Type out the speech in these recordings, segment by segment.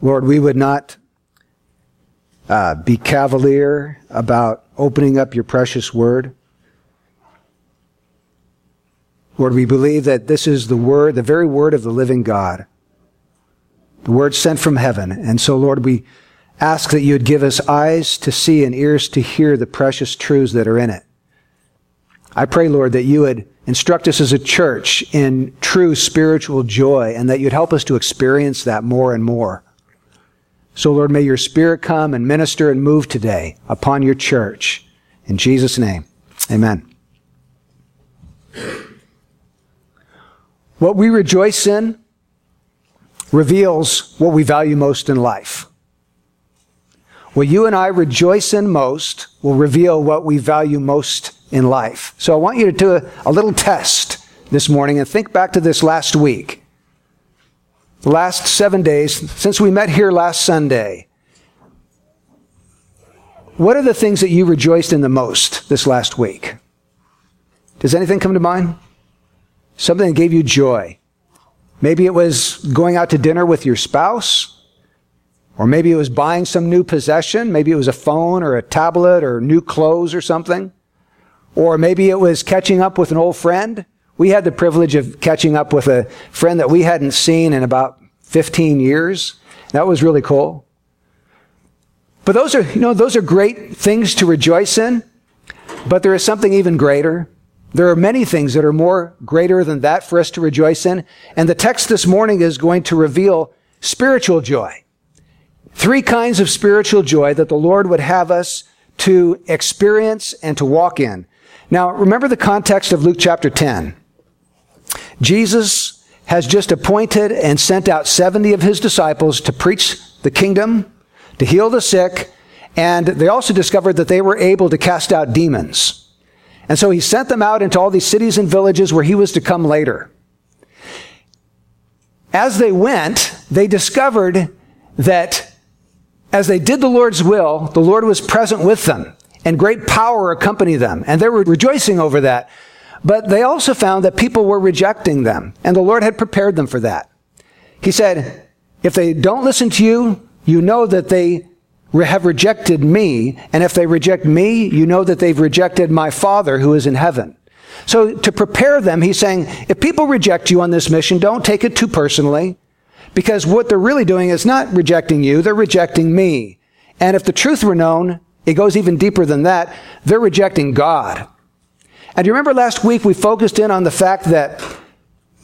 Lord, we would not uh, be cavalier about opening up your precious word. Lord, we believe that this is the word, the very word of the living God, the word sent from heaven. And so, Lord, we ask that you would give us eyes to see and ears to hear the precious truths that are in it. I pray, Lord, that you would instruct us as a church in true spiritual joy and that you'd help us to experience that more and more. So, Lord, may your spirit come and minister and move today upon your church. In Jesus' name, amen. What we rejoice in reveals what we value most in life. What you and I rejoice in most will reveal what we value most in life. So I want you to do a, a little test this morning and think back to this last week the last seven days, since we met here last Sunday, what are the things that you rejoiced in the most this last week? Does anything come to mind? Something that gave you joy. Maybe it was going out to dinner with your spouse, or maybe it was buying some new possession. Maybe it was a phone or a tablet or new clothes or something. Or maybe it was catching up with an old friend. We had the privilege of catching up with a friend that we hadn't seen in about 15 years. That was really cool. But those are, you know, those are great things to rejoice in. But there is something even greater. There are many things that are more greater than that for us to rejoice in. And the text this morning is going to reveal spiritual joy. Three kinds of spiritual joy that the Lord would have us to experience and to walk in. Now, remember the context of Luke chapter 10. Jesus has just appointed and sent out 70 of his disciples to preach the kingdom, to heal the sick, and they also discovered that they were able to cast out demons. And so he sent them out into all these cities and villages where he was to come later. As they went, they discovered that as they did the Lord's will, the Lord was present with them and great power accompanied them. And they were rejoicing over that. But they also found that people were rejecting them, and the Lord had prepared them for that. He said, if they don't listen to you, you know that they have rejected me, and if they reject me, you know that they've rejected my Father who is in heaven. So to prepare them, he's saying, if people reject you on this mission, don't take it too personally, because what they're really doing is not rejecting you, they're rejecting me. And if the truth were known, it goes even deeper than that. They're rejecting God. And you remember last week we focused in on the fact that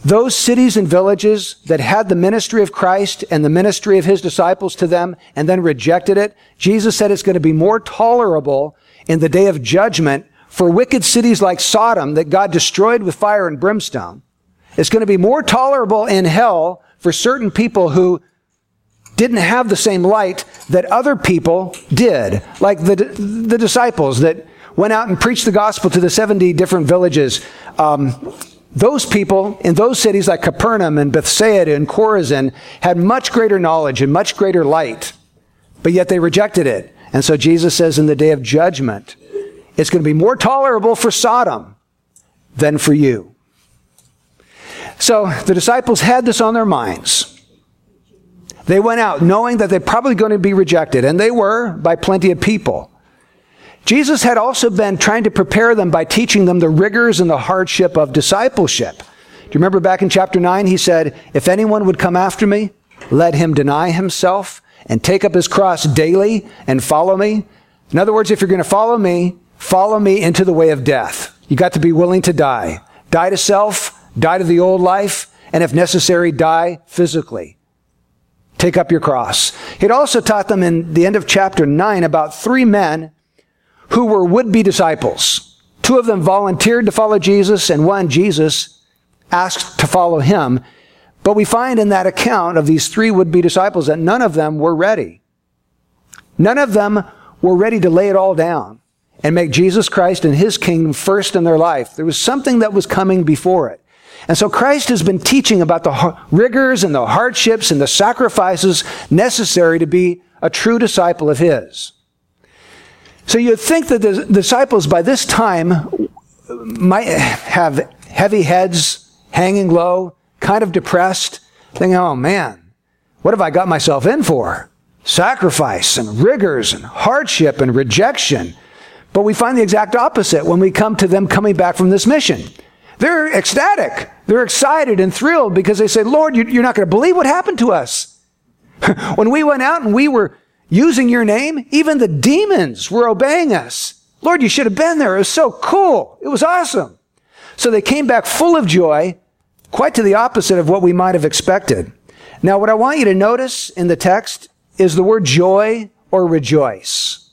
those cities and villages that had the ministry of Christ and the ministry of his disciples to them and then rejected it, Jesus said it's going to be more tolerable in the day of judgment for wicked cities like Sodom that God destroyed with fire and brimstone. It's going to be more tolerable in hell for certain people who didn't have the same light that other people did, like the, the disciples that went out and preached the gospel to the 70 different villages. Um, those people in those cities like Capernaum and Bethsaida and Chorazin had much greater knowledge and much greater light, but yet they rejected it. And so Jesus says in the day of judgment, it's going to be more tolerable for Sodom than for you. So the disciples had this on their minds. They went out knowing that they're probably going to be rejected, and they were by plenty of people. Jesus had also been trying to prepare them by teaching them the rigors and the hardship of discipleship. Do you remember back in chapter 9? He said, If anyone would come after me, let him deny himself and take up his cross daily and follow me. In other words, if you're going to follow me, follow me into the way of death. You got to be willing to die. Die to self, die to the old life, and if necessary, die physically. Take up your cross. He'd also taught them in the end of chapter 9 about three men who were would be disciples. Two of them volunteered to follow Jesus, and one, Jesus, asked to follow him. But we find in that account of these three would be disciples that none of them were ready. None of them were ready to lay it all down and make Jesus Christ and his kingdom first in their life. There was something that was coming before it. And so Christ has been teaching about the rigors and the hardships and the sacrifices necessary to be a true disciple of his. So you'd think that the disciples by this time might have heavy heads, hanging low, kind of depressed, thinking, oh man, What have I got myself in for? Sacrifice and rigors and hardship and rejection. But we find the exact opposite when we come to them coming back from this mission. They're ecstatic. They're excited and thrilled because they say, Lord, you're not going to believe what happened to us. when we went out and we were using your name, even the demons were obeying us. Lord, you should have been there. It was so cool. It was awesome. So they came back full of joy, quite to the opposite of what we might have expected. Now, what I want you to notice in the text is the word joy or rejoice.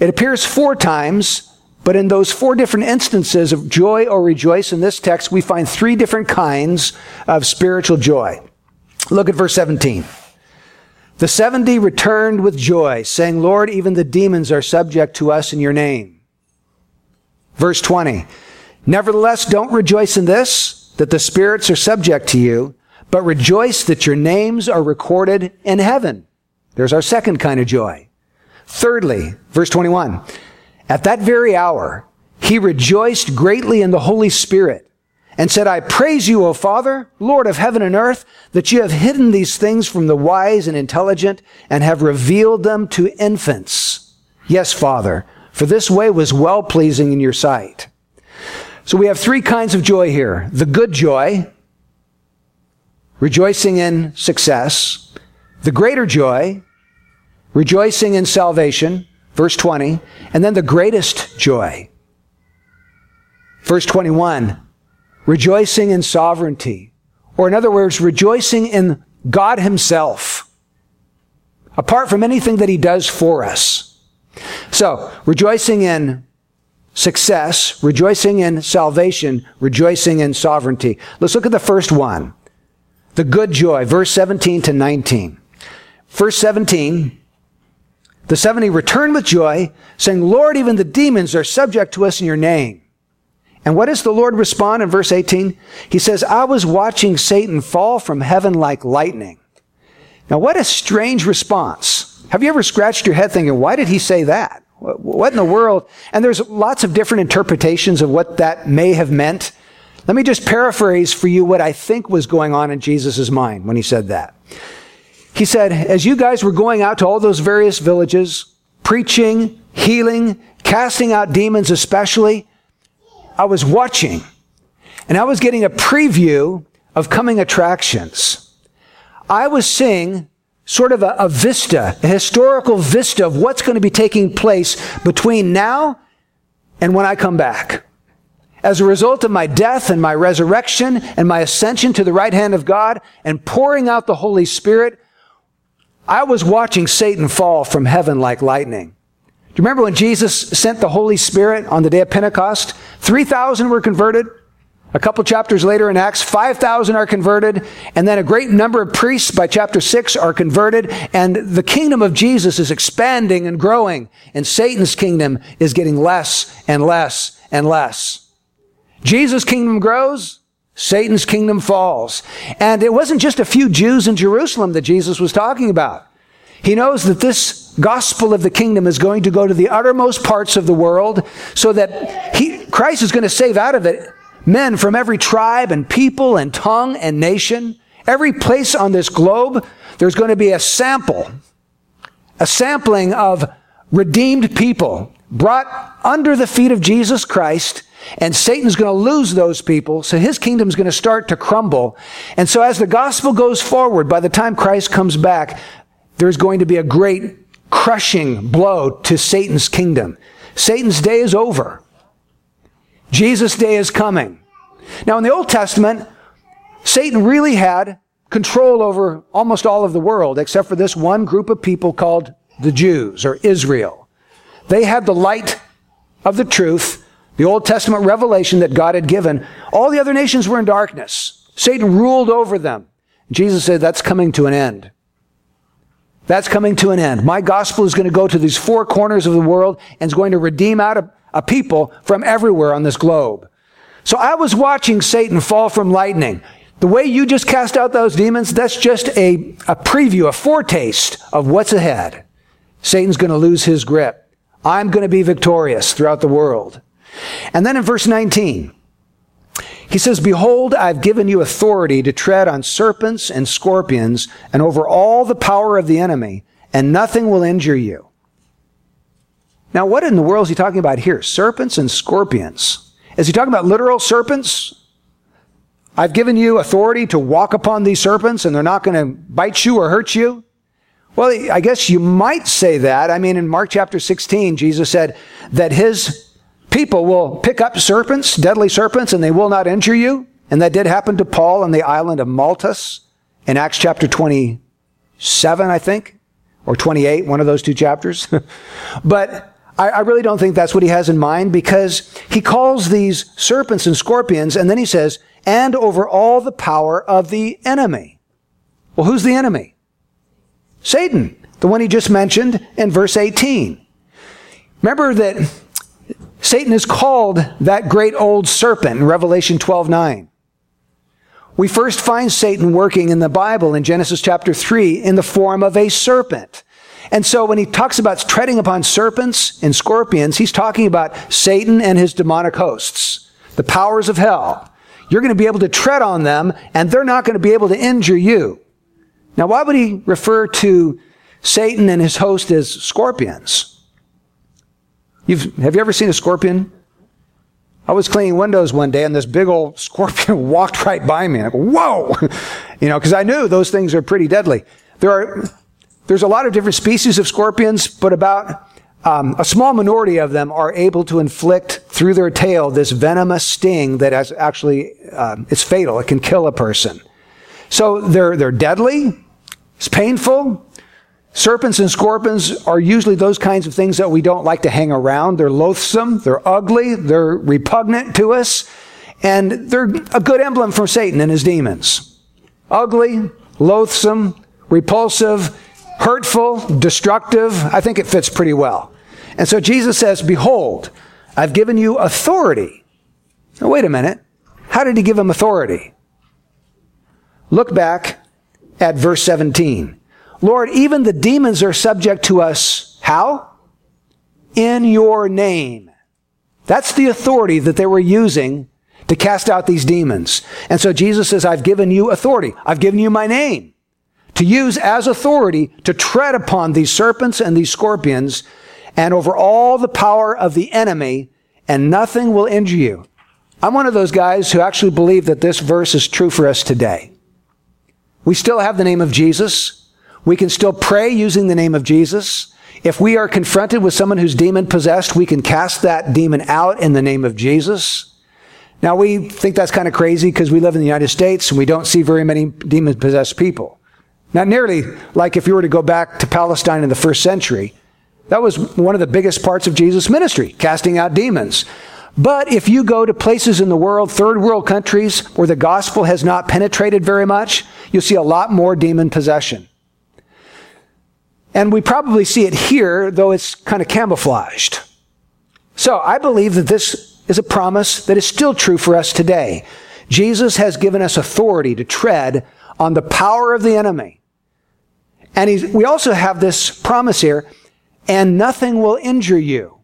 It appears four times, but in those four different instances of joy or rejoice in this text, we find three different kinds of spiritual joy. Look at verse 17. The 70 returned with joy, saying, Lord, even the demons are subject to us in your name. Verse 20. Nevertheless, don't rejoice in this, that the spirits are subject to you, but rejoice that your names are recorded in heaven. There's our second kind of joy. Thirdly, verse 21. At that very hour, he rejoiced greatly in the Holy Spirit and said, I praise you, O Father, Lord of heaven and earth, that you have hidden these things from the wise and intelligent and have revealed them to infants. Yes, Father, for this way was well pleasing in your sight. So we have three kinds of joy here. The good joy, rejoicing in success. The greater joy, rejoicing in salvation, verse 20. And then the greatest joy, verse 21, rejoicing in sovereignty. Or in other words, rejoicing in God Himself, apart from anything that He does for us. So, rejoicing in success, rejoicing in salvation, rejoicing in sovereignty. Let's look at the first one. The good joy, verse 17 to 19. Verse 17, the 70 returned with joy, saying, Lord, even the demons are subject to us in your name. And what does the Lord respond in verse 18? He says, I was watching Satan fall from heaven like lightning. Now, what a strange response. Have you ever scratched your head thinking, why did he say that? What in the world? And there's lots of different interpretations of what that may have meant. Let me just paraphrase for you what I think was going on in Jesus' mind when he said that. He said, as you guys were going out to all those various villages, preaching, healing, casting out demons especially, I was watching and I was getting a preview of coming attractions. I was seeing sort of a, a, vista, a historical vista of what's going to be taking place between now and when I come back. As a result of my death and my resurrection and my ascension to the right hand of God and pouring out the Holy Spirit, I was watching Satan fall from heaven like lightning. Do you remember when Jesus sent the Holy Spirit on the day of Pentecost? 3,000 were converted. A couple chapters later in Acts, 5,000 are converted, and then a great number of priests by chapter 6 are converted, and the kingdom of Jesus is expanding and growing, and Satan's kingdom is getting less and less and less. Jesus' kingdom grows, Satan's kingdom falls. And it wasn't just a few Jews in Jerusalem that Jesus was talking about. He knows that this gospel of the kingdom is going to go to the uttermost parts of the world so that he, Christ is going to save out of it men from every tribe and people and tongue and nation, every place on this globe, there's going to be a sample, a sampling of redeemed people brought under the feet of Jesus Christ. And Satan's going to lose those people, so his kingdom's going to start to crumble. And so as the gospel goes forward, by the time Christ comes back, there's going to be a great crushing blow to Satan's kingdom. Satan's day is over. Jesus' day is coming. Now, in the Old Testament, Satan really had control over almost all of the world, except for this one group of people called the Jews or Israel. They had the light of the truth, the Old Testament revelation that God had given. All the other nations were in darkness. Satan ruled over them. Jesus said, That's coming to an end. That's coming to an end. My gospel is going to go to these four corners of the world and is going to redeem out a, a people from everywhere on this globe. So I was watching Satan fall from lightning. The way you just cast out those demons, that's just a, a preview, a foretaste of what's ahead. Satan's going to lose his grip. I'm going to be victorious throughout the world. And then in verse 19, He says, Behold, I've given you authority to tread on serpents and scorpions and over all the power of the enemy, and nothing will injure you. Now, what in the world is he talking about here? Serpents and scorpions. Is he talking about literal serpents? I've given you authority to walk upon these serpents and they're not going to bite you or hurt you. Well, I guess you might say that. I mean, in Mark chapter 16, Jesus said that his people will pick up serpents, deadly serpents, and they will not injure you. And that did happen to Paul on the island of Maltus in Acts chapter 27, I think, or 28, one of those two chapters. but I, I really don't think that's what he has in mind because he calls these serpents and scorpions, and then he says, and over all the power of the enemy. Well, who's the enemy? Satan, the one he just mentioned in verse 18. Remember that Satan is called that great old serpent in Revelation 12 9. We first find Satan working in the Bible in Genesis chapter 3 in the form of a serpent. And so when he talks about treading upon serpents and scorpions, he's talking about Satan and his demonic hosts, the powers of hell. You're going to be able to tread on them and they're not going to be able to injure you. Now, why would he refer to Satan and his host as scorpions? You've, have you ever seen a scorpion? I was cleaning windows one day and this big old scorpion walked right by me. I go, whoa! you know, because I knew those things are pretty deadly. There are there's a lot of different species of scorpions, but about um, a small minority of them are able to inflict through their tail this venomous sting that has actually um, it's fatal. It can kill a person. So they're they're deadly. It's painful. Serpents and scorpions are usually those kinds of things that we don't like to hang around. They're loathsome. They're ugly. They're repugnant to us, and they're a good emblem for Satan and his demons. Ugly, loathsome, repulsive hurtful, destructive. I think it fits pretty well. And so Jesus says, Behold, I've given you authority. Now, wait a minute. How did he give him authority? Look back at verse 17. Lord, even the demons are subject to us. How? In your name. That's the authority that they were using to cast out these demons. And so Jesus says, I've given you authority. I've given you my name to use as authority to tread upon these serpents and these scorpions and over all the power of the enemy, and nothing will injure you. I'm one of those guys who actually believe that this verse is true for us today. We still have the name of Jesus. We can still pray using the name of Jesus. If we are confronted with someone who's demon possessed, we can cast that demon out in the name of Jesus. Now we think that's kind of crazy because we live in the United States and we don't see very many demon possessed people. Not nearly like if you were to go back to Palestine in the first century. That was one of the biggest parts of Jesus' ministry, casting out demons. But if you go to places in the world, third world countries, where the gospel has not penetrated very much, you'll see a lot more demon possession. And we probably see it here, though it's kind of camouflaged. So I believe that this is a promise that is still true for us today. Jesus has given us authority to tread on the power of the enemy. And we also have this promise here, and nothing will injure you.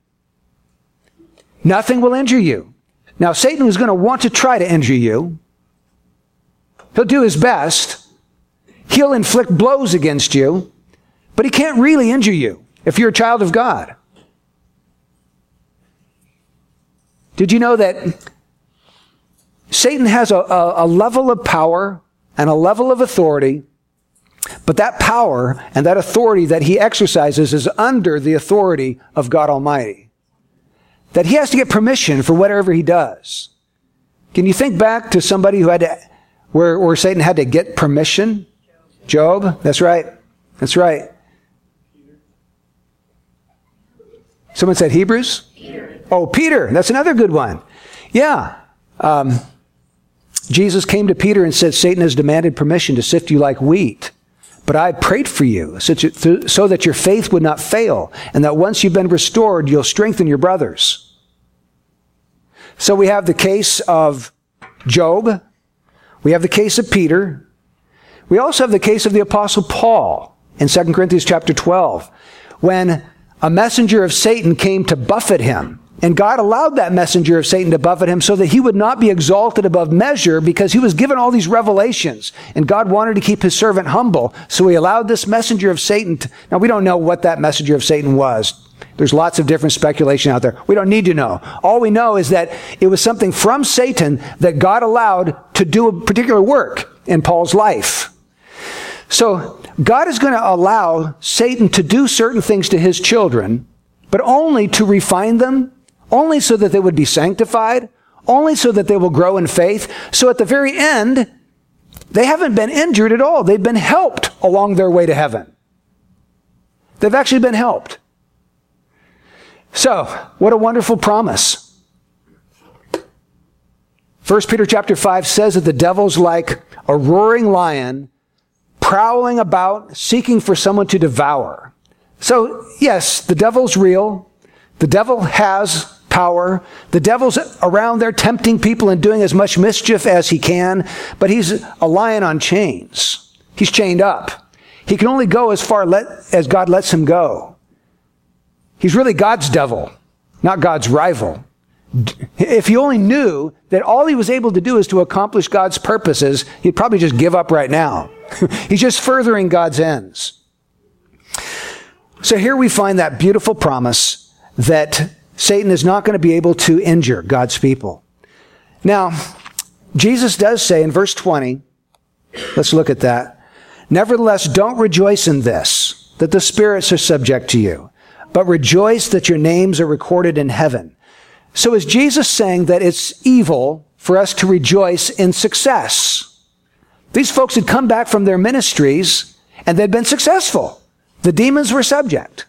Nothing will injure you. Now, Satan is going to want to try to injure you. He'll do his best. He'll inflict blows against you, but he can't really injure you if you're a child of God. Did you know that Satan has a, a, a level of power and a level of authority but that power and that authority that he exercises is under the authority of God Almighty. That he has to get permission for whatever he does. Can you think back to somebody who had to, where, where Satan had to get permission? Job. That's right. That's right. Someone said Hebrews? Peter. Oh, Peter. That's another good one. Yeah. Um, Jesus came to Peter and said, Satan has demanded permission to sift you like wheat. But I prayed for you so that your faith would not fail, and that once you've been restored, you'll strengthen your brothers. So we have the case of Job. We have the case of Peter. We also have the case of the apostle Paul in 2 Corinthians chapter 12, when a messenger of Satan came to buffet him And God allowed that messenger of Satan to buffet him so that he would not be exalted above measure because he was given all these revelations. And God wanted to keep his servant humble. So he allowed this messenger of Satan to, now we don't know what that messenger of Satan was. There's lots of different speculation out there. We don't need to know. All we know is that it was something from Satan that God allowed to do a particular work in Paul's life. So God is going to allow Satan to do certain things to his children, but only to refine them only so that they would be sanctified, only so that they will grow in faith. So at the very end, they haven't been injured at all. They've been helped along their way to heaven. They've actually been helped. So, what a wonderful promise. 1 Peter chapter 5 says that the devil's like a roaring lion prowling about seeking for someone to devour. So, yes, the devil's real. The devil has power. The devil's around there tempting people and doing as much mischief as he can, but he's a lion on chains. He's chained up. He can only go as far let, as God lets him go. He's really God's devil, not God's rival. If he only knew that all he was able to do is to accomplish God's purposes, he'd probably just give up right now. He's just furthering God's ends. So here we find that beautiful promise that Satan is not going to be able to injure God's people. Now, Jesus does say in verse 20, let's look at that. Nevertheless, don't rejoice in this, that the spirits are subject to you, but rejoice that your names are recorded in heaven. So is Jesus saying that it's evil for us to rejoice in success? These folks had come back from their ministries and they'd been successful. The demons were subject.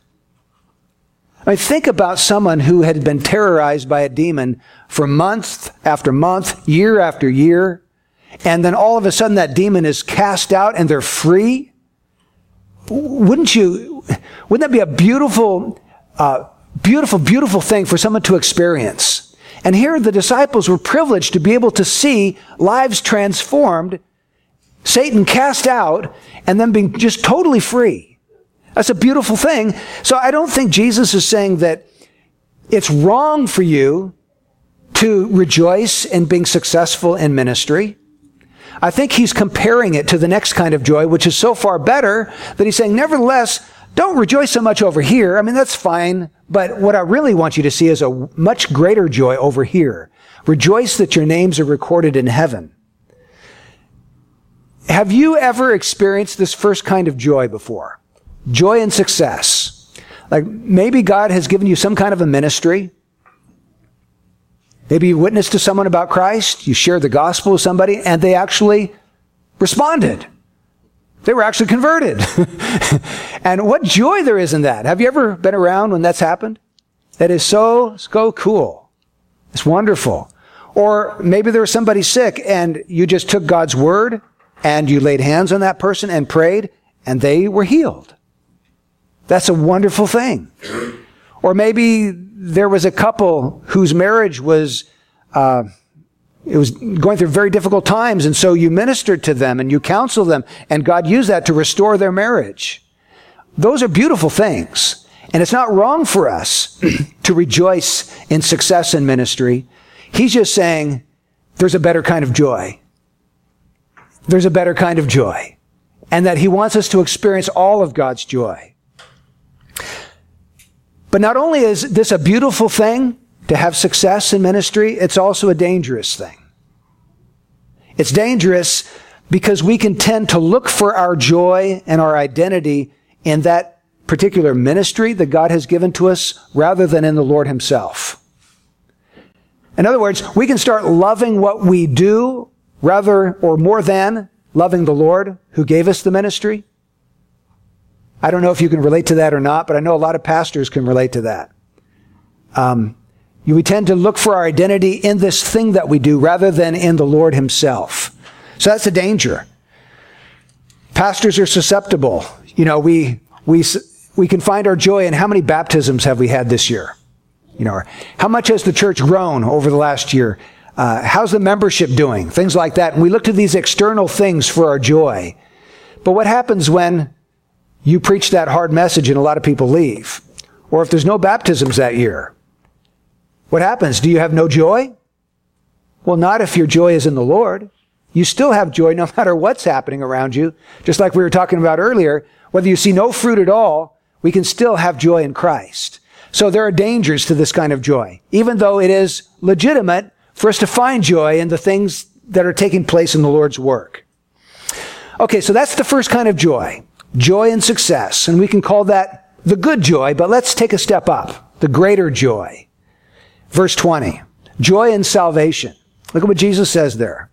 I mean, think about someone who had been terrorized by a demon for month after month, year after year, and then all of a sudden that demon is cast out and they're free. Wouldn't you, wouldn't that be a beautiful, uh, beautiful, beautiful thing for someone to experience? And here the disciples were privileged to be able to see lives transformed, Satan cast out, and then being just totally free. That's a beautiful thing. So I don't think Jesus is saying that it's wrong for you to rejoice in being successful in ministry. I think he's comparing it to the next kind of joy, which is so far better that he's saying, nevertheless, don't rejoice so much over here. I mean, that's fine. But what I really want you to see is a much greater joy over here. Rejoice that your names are recorded in heaven. Have you ever experienced this first kind of joy before? joy and success. Like maybe God has given you some kind of a ministry. Maybe you witnessed to someone about Christ, you shared the gospel with somebody, and they actually responded. They were actually converted. and what joy there is in that. Have you ever been around when that's happened? That is so, so cool. It's wonderful. Or maybe there was somebody sick and you just took God's word and you laid hands on that person and prayed and they were healed. That's a wonderful thing. Or maybe there was a couple whose marriage was, uh, it was going through very difficult times, and so you ministered to them and you counseled them, and God used that to restore their marriage. Those are beautiful things. And it's not wrong for us to rejoice in success in ministry. He's just saying there's a better kind of joy. There's a better kind of joy. And that he wants us to experience all of God's joy. But not only is this a beautiful thing to have success in ministry, it's also a dangerous thing. It's dangerous because we can tend to look for our joy and our identity in that particular ministry that God has given to us rather than in the Lord Himself. In other words, we can start loving what we do rather or more than loving the Lord who gave us the ministry. I don't know if you can relate to that or not, but I know a lot of pastors can relate to that. Um, we tend to look for our identity in this thing that we do rather than in the Lord Himself. So that's a danger. Pastors are susceptible. You know, we, we, we can find our joy in how many baptisms have we had this year? You know, how much has the church grown over the last year? Uh, how's the membership doing? Things like that. And we look to these external things for our joy. But what happens when you preach that hard message and a lot of people leave. Or if there's no baptisms that year, what happens? Do you have no joy? Well, not if your joy is in the Lord. You still have joy no matter what's happening around you. Just like we were talking about earlier, whether you see no fruit at all, we can still have joy in Christ. So there are dangers to this kind of joy, even though it is legitimate for us to find joy in the things that are taking place in the Lord's work. Okay, so that's the first kind of joy. Joy and success. And we can call that the good joy, but let's take a step up. The greater joy. Verse 20. Joy and salvation. Look at what Jesus says there.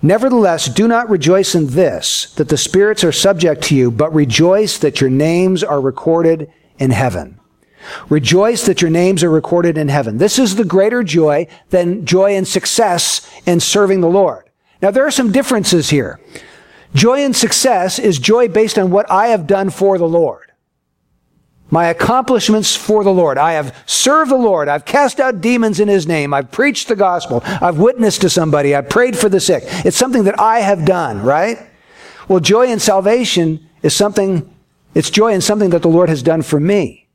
Nevertheless, do not rejoice in this, that the spirits are subject to you, but rejoice that your names are recorded in heaven. Rejoice that your names are recorded in heaven. This is the greater joy than joy and success in serving the Lord. Now, there are some differences here. Joy and success is joy based on what I have done for the Lord my accomplishments for the Lord. I have served the Lord. I've cast out demons in His name. I've preached the gospel. I've witnessed to somebody. I've prayed for the sick. It's something that I have done, right? Well, joy in salvation is something, it's joy in something that the Lord has done for me.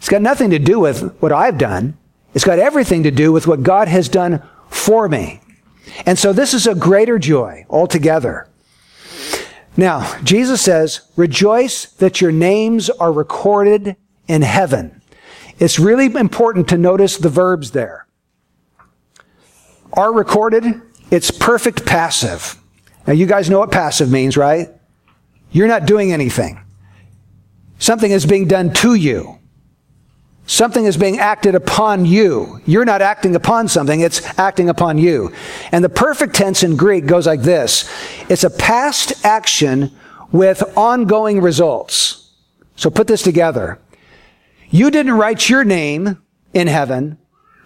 It's got nothing to do with what I've done. It's got everything to do with what God has done for me. And so this is a greater joy altogether. Now, Jesus says, rejoice that your names are recorded in heaven. It's really important to notice the verbs there. Are recorded, it's perfect passive. Now, you guys know what passive means, right? You're not doing anything. Something is being done to you. Something is being acted upon you. You're not acting upon something, it's acting upon you. And the perfect tense in Greek goes like this it's a past action with ongoing results. So put this together. You didn't write your name in heaven,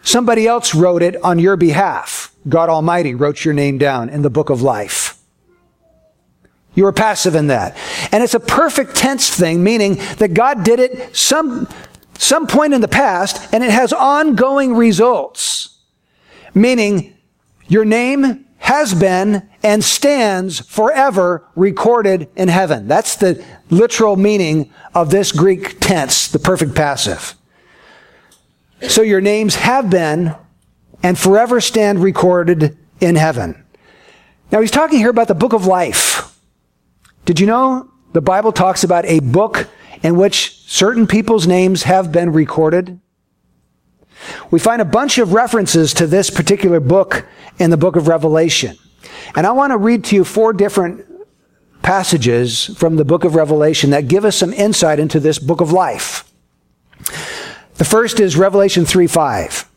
somebody else wrote it on your behalf. God Almighty wrote your name down in the book of life. You were passive in that. And it's a perfect tense thing, meaning that God did it some some point in the past, and it has ongoing results. Meaning, your name has been and stands forever recorded in heaven. That's the literal meaning of this Greek tense, the perfect passive. So your names have been and forever stand recorded in heaven. Now he's talking here about the book of life. Did you know the Bible talks about a book in which certain people's names have been recorded. We find a bunch of references to this particular book in the book of Revelation. And I want to read to you four different passages from the book of Revelation that give us some insight into this book of life. The first is Revelation 3 5.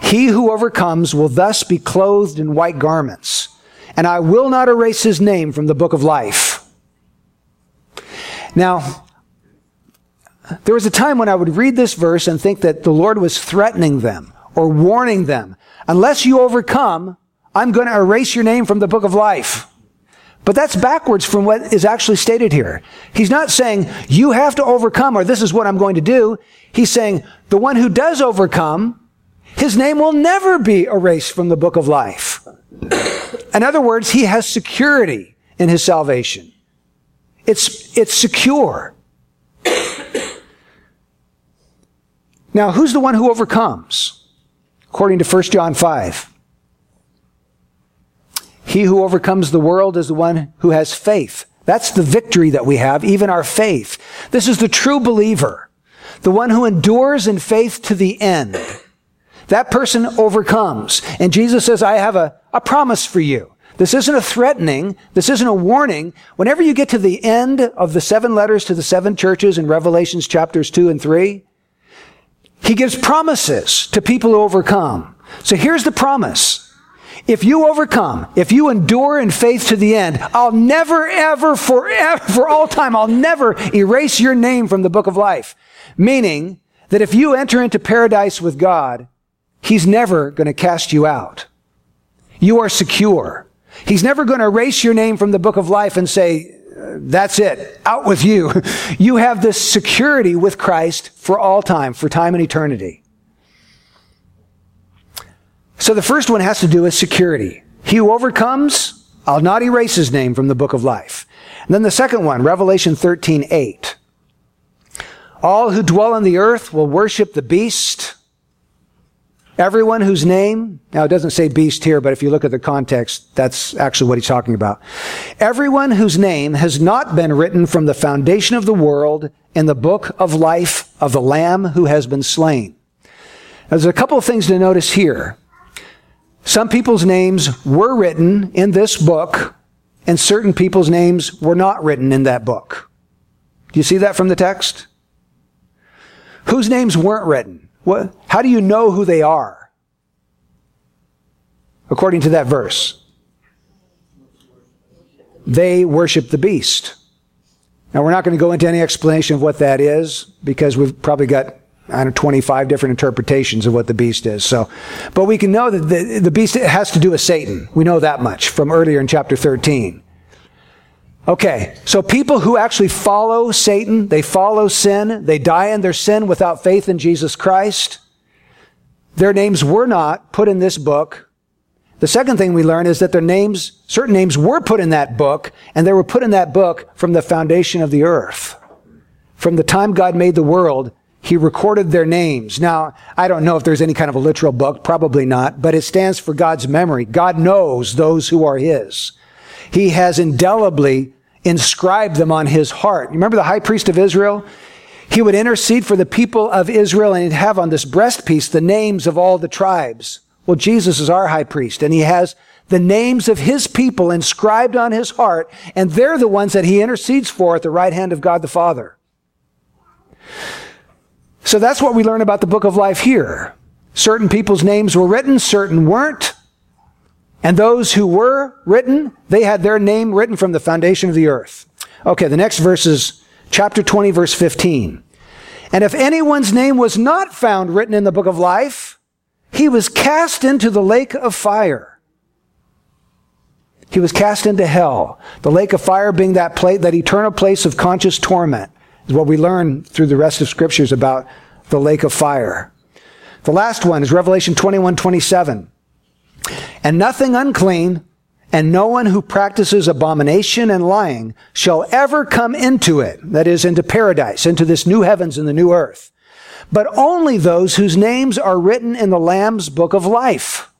He who overcomes will thus be clothed in white garments, and I will not erase his name from the book of life. Now, there was a time when I would read this verse and think that the Lord was threatening them or warning them. Unless you overcome, I'm going to erase your name from the book of life. But that's backwards from what is actually stated here. He's not saying you have to overcome or this is what I'm going to do. He's saying the one who does overcome, his name will never be erased from the book of life. In other words, he has security in his salvation. It's, it's secure. Now, who's the one who overcomes? According to 1 John 5. He who overcomes the world is the one who has faith. That's the victory that we have, even our faith. This is the true believer, the one who endures in faith to the end. That person overcomes. And Jesus says, I have a, a promise for you. This isn't a threatening. This isn't a warning. Whenever you get to the end of the seven letters to the seven churches in Revelations chapters 2 and 3, he gives promises to people who overcome. So here's the promise. If you overcome, if you endure in faith to the end, I'll never, ever, forever, for all time, I'll never erase your name from the book of life. Meaning that if you enter into paradise with God, He's never going to cast you out. You are secure. He's never going to erase your name from the book of life and say, that's it. Out with you. You have this security with Christ for all time, for time and eternity. So the first one has to do with security. He who overcomes, I'll not erase his name from the book of life. And then the second one, Revelation 13, 8. All who dwell on the earth will worship the beast Everyone whose name, now it doesn't say beast here, but if you look at the context, that's actually what he's talking about. Everyone whose name has not been written from the foundation of the world in the book of life of the Lamb who has been slain. Now, there's a couple of things to notice here. Some people's names were written in this book, and certain people's names were not written in that book. Do you see that from the text? Whose names weren't written? What, how do you know who they are? According to that verse. They worship the beast. Now, we're not going to go into any explanation of what that is because we've probably got, I don't know, 25 different interpretations of what the beast is. So, but we can know that the, the beast has to do with Satan. We know that much from earlier in chapter 13. Okay, so people who actually follow Satan, they follow sin, they die in their sin without faith in Jesus Christ, their names were not put in this book. The second thing we learn is that their names, certain names were put in that book, and they were put in that book from the foundation of the earth. From the time God made the world, He recorded their names. Now, I don't know if there's any kind of a literal book, probably not, but it stands for God's memory. God knows those who are His. He has indelibly inscribed them on his heart. Remember the high priest of Israel? He would intercede for the people of Israel and he'd have on this breastpiece the names of all the tribes. Well, Jesus is our high priest and he has the names of his people inscribed on his heart, and they're the ones that he intercedes for at the right hand of God the Father. So that's what we learn about the book of life here. Certain people's names were written, certain weren't. And those who were written, they had their name written from the foundation of the earth. Okay, the next verse is chapter 20, verse 15. And if anyone's name was not found written in the book of life, he was cast into the lake of fire. He was cast into hell. The lake of fire being that place, that eternal place of conscious torment is what we learn through the rest of scriptures about the lake of fire. The last one is Revelation 21, 27. And nothing unclean, and no one who practices abomination and lying shall ever come into it, that is, into paradise, into this new heavens and the new earth, but only those whose names are written in the Lamb's book of life.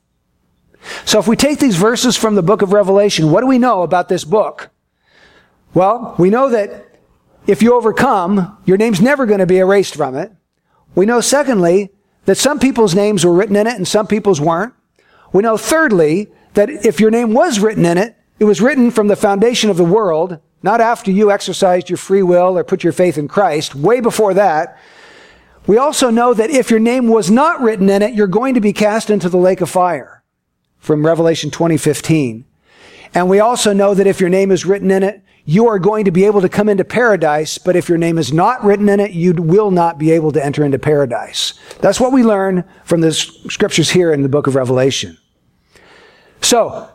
So if we take these verses from the book of Revelation, what do we know about this book? Well, we know that if you overcome, your name's never going to be erased from it. We know, secondly, that some people's names were written in it and some people's weren't. We know, thirdly, that if your name was written in it, it was written from the foundation of the world, not after you exercised your free will or put your faith in Christ, way before that. We also know that if your name was not written in it, you're going to be cast into the lake of fire from Revelation 2015. And we also know that if your name is written in it, you are going to be able to come into paradise, but if your name is not written in it, you will not be able to enter into paradise. That's what we learn from the scriptures here in the book of Revelation. So,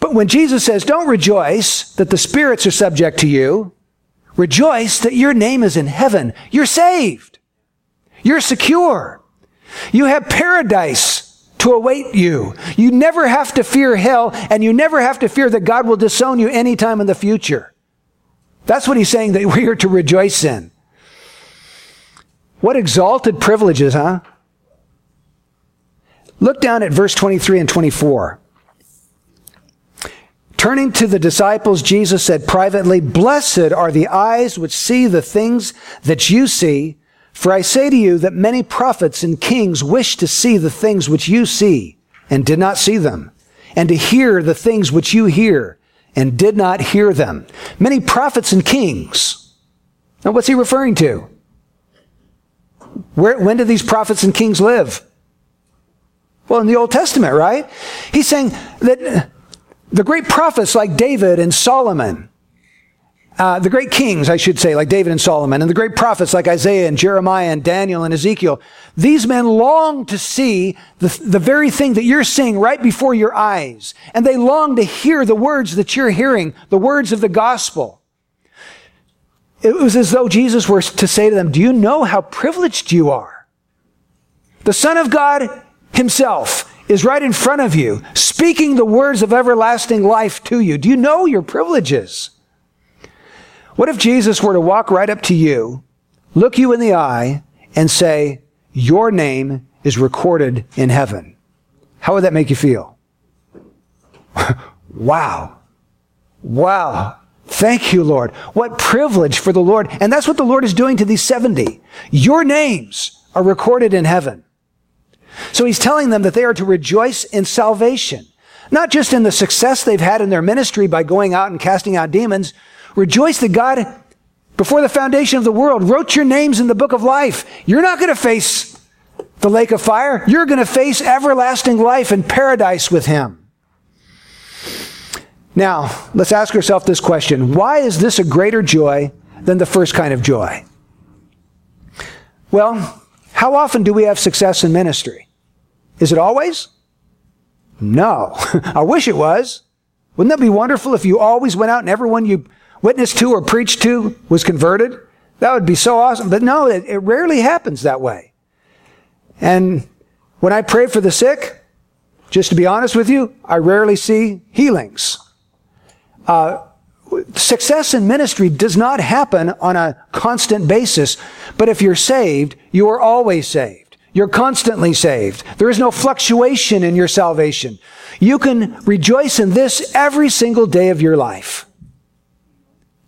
but when Jesus says, don't rejoice that the spirits are subject to you, rejoice that your name is in heaven. You're saved. You're secure. You have paradise to await you. You never have to fear hell, and you never have to fear that God will disown you anytime in the future. That's what he's saying that we are to rejoice in. What exalted privileges, huh? Look down at verse 23 and 24. Turning to the disciples, Jesus said privately, Blessed are the eyes which see the things that you see. For I say to you that many prophets and kings wish to see the things which you see and did not see them, and to hear the things which you hear and did not hear them. Many prophets and kings. Now, what's he referring to? Where, when did these prophets and kings live? Well, in the Old Testament, right? He's saying that the great prophets like David and Solomon, uh, the great kings, I should say, like David and Solomon, and the great prophets like Isaiah and Jeremiah and Daniel and Ezekiel, these men long to see the, the very thing that you're seeing right before your eyes. And they long to hear the words that you're hearing, the words of the gospel. It was as though Jesus were to say to them, Do you know how privileged you are? The Son of God Himself is right in front of you, speaking the words of everlasting life to you. Do you know your privileges? What if Jesus were to walk right up to you, look you in the eye, and say, Your name is recorded in heaven. How would that make you feel? wow. Wow. Thank you, Lord. What privilege for the Lord. And that's what the Lord is doing to these 70. Your names are recorded in heaven. So he's telling them that they are to rejoice in salvation, not just in the success they've had in their ministry by going out and casting out demons. Rejoice that God, before the foundation of the world, wrote your names in the book of life. You're not going to face the lake of fire. You're going to face everlasting life and paradise with him. Now, let's ask ourselves this question. Why is this a greater joy than the first kind of joy? Well, how often do we have success in ministry? Is it always? No. I wish it was. Wouldn't that be wonderful if you always went out and everyone you witnessed to or preached to was converted? That would be so awesome. But no, it, it rarely happens that way. And when I pray for the sick, just to be honest with you, I rarely see healings. Uh, success in ministry does not happen on a constant basis, but if you're saved, you are always saved. You're constantly saved. There is no fluctuation in your salvation. You can rejoice in this every single day of your life.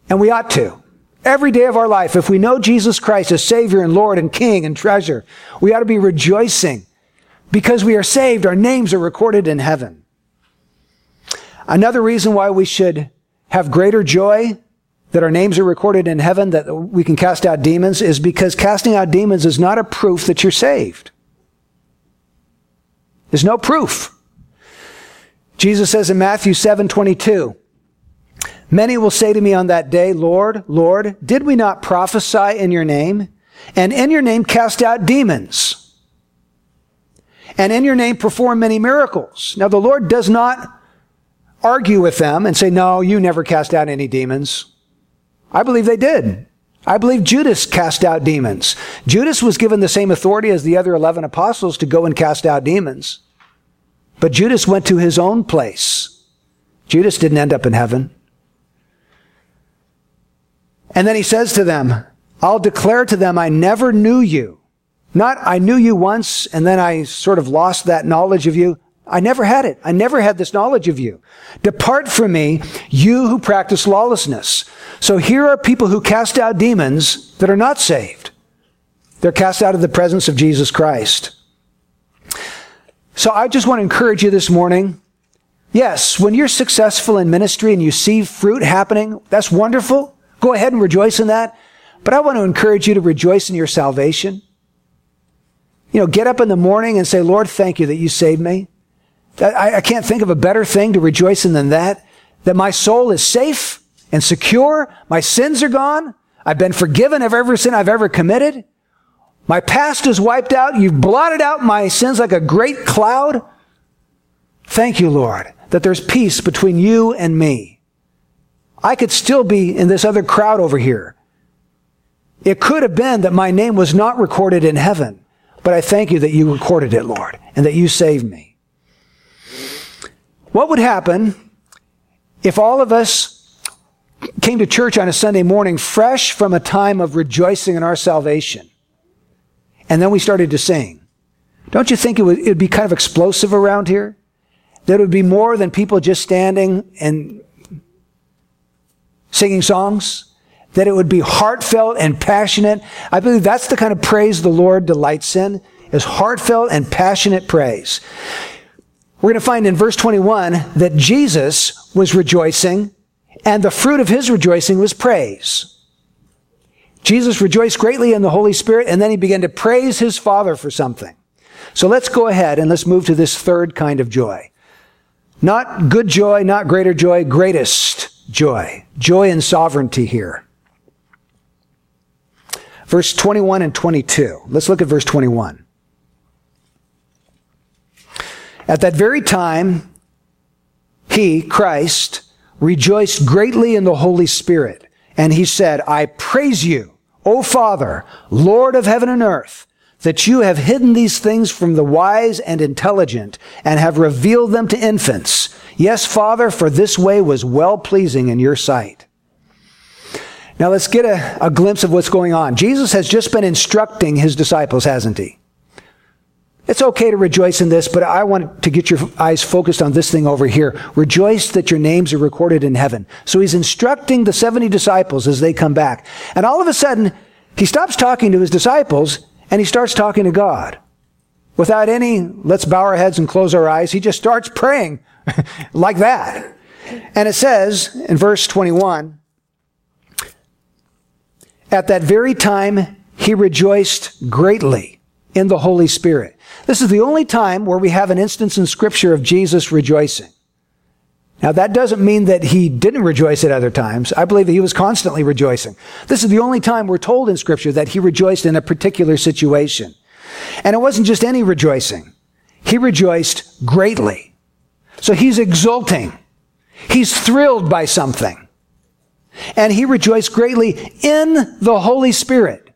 And we ought to. Every day of our life, if we know Jesus Christ as Savior and Lord and King and treasure, we ought to be rejoicing because we are saved. Our names are recorded in heaven. Another reason why we should have greater joy that our names are recorded in heaven, that we can cast out demons, is because casting out demons is not a proof that you're saved. There's no proof. Jesus says in Matthew 7 22, Many will say to me on that day, Lord, Lord, did we not prophesy in your name? And in your name cast out demons? And in your name perform many miracles? Now the Lord does not argue with them and say, no, you never cast out any demons. I believe they did. I believe Judas cast out demons. Judas was given the same authority as the other 11 apostles to go and cast out demons. But Judas went to his own place. Judas didn't end up in heaven. And then he says to them, I'll declare to them, I never knew you. Not, I knew you once and then I sort of lost that knowledge of you. I never had it. I never had this knowledge of you. Depart from me, you who practice lawlessness. So here are people who cast out demons that are not saved. They're cast out of the presence of Jesus Christ. So I just want to encourage you this morning. Yes, when you're successful in ministry and you see fruit happening, that's wonderful. Go ahead and rejoice in that. But I want to encourage you to rejoice in your salvation. You know, get up in the morning and say, Lord, thank you that you saved me. I, I can't think of a better thing to rejoice in than that. That my soul is safe and secure. My sins are gone. I've been forgiven of every sin I've ever committed. My past is wiped out. You've blotted out my sins like a great cloud. Thank you, Lord, that there's peace between you and me. I could still be in this other crowd over here. It could have been that my name was not recorded in heaven, but I thank you that you recorded it, Lord, and that you saved me. What would happen if all of us came to church on a Sunday morning fresh from a time of rejoicing in our salvation? And then we started to sing. Don't you think it would it'd be kind of explosive around here? That it would be more than people just standing and singing songs? That it would be heartfelt and passionate? I believe that's the kind of praise the Lord delights in, is heartfelt and passionate praise. We're going to find in verse 21 that Jesus was rejoicing and the fruit of his rejoicing was praise. Jesus rejoiced greatly in the Holy Spirit and then he began to praise his Father for something. So let's go ahead and let's move to this third kind of joy. Not good joy, not greater joy, greatest joy. Joy and sovereignty here. Verse 21 and 22. Let's look at verse 21. At that very time, he, Christ, rejoiced greatly in the Holy Spirit. And he said, I praise you, O Father, Lord of heaven and earth, that you have hidden these things from the wise and intelligent and have revealed them to infants. Yes, Father, for this way was well pleasing in your sight. Now let's get a, a glimpse of what's going on. Jesus has just been instructing his disciples, hasn't he? It's okay to rejoice in this, but I want to get your eyes focused on this thing over here. Rejoice that your names are recorded in heaven. So he's instructing the 70 disciples as they come back. And all of a sudden, he stops talking to his disciples and he starts talking to God. Without any, let's bow our heads and close our eyes. He just starts praying like that. And it says in verse 21, at that very time, he rejoiced greatly in the Holy Spirit. This is the only time where we have an instance in scripture of Jesus rejoicing. Now that doesn't mean that he didn't rejoice at other times. I believe that he was constantly rejoicing. This is the only time we're told in scripture that he rejoiced in a particular situation. And it wasn't just any rejoicing. He rejoiced greatly. So he's exulting. He's thrilled by something. And he rejoiced greatly in the Holy Spirit.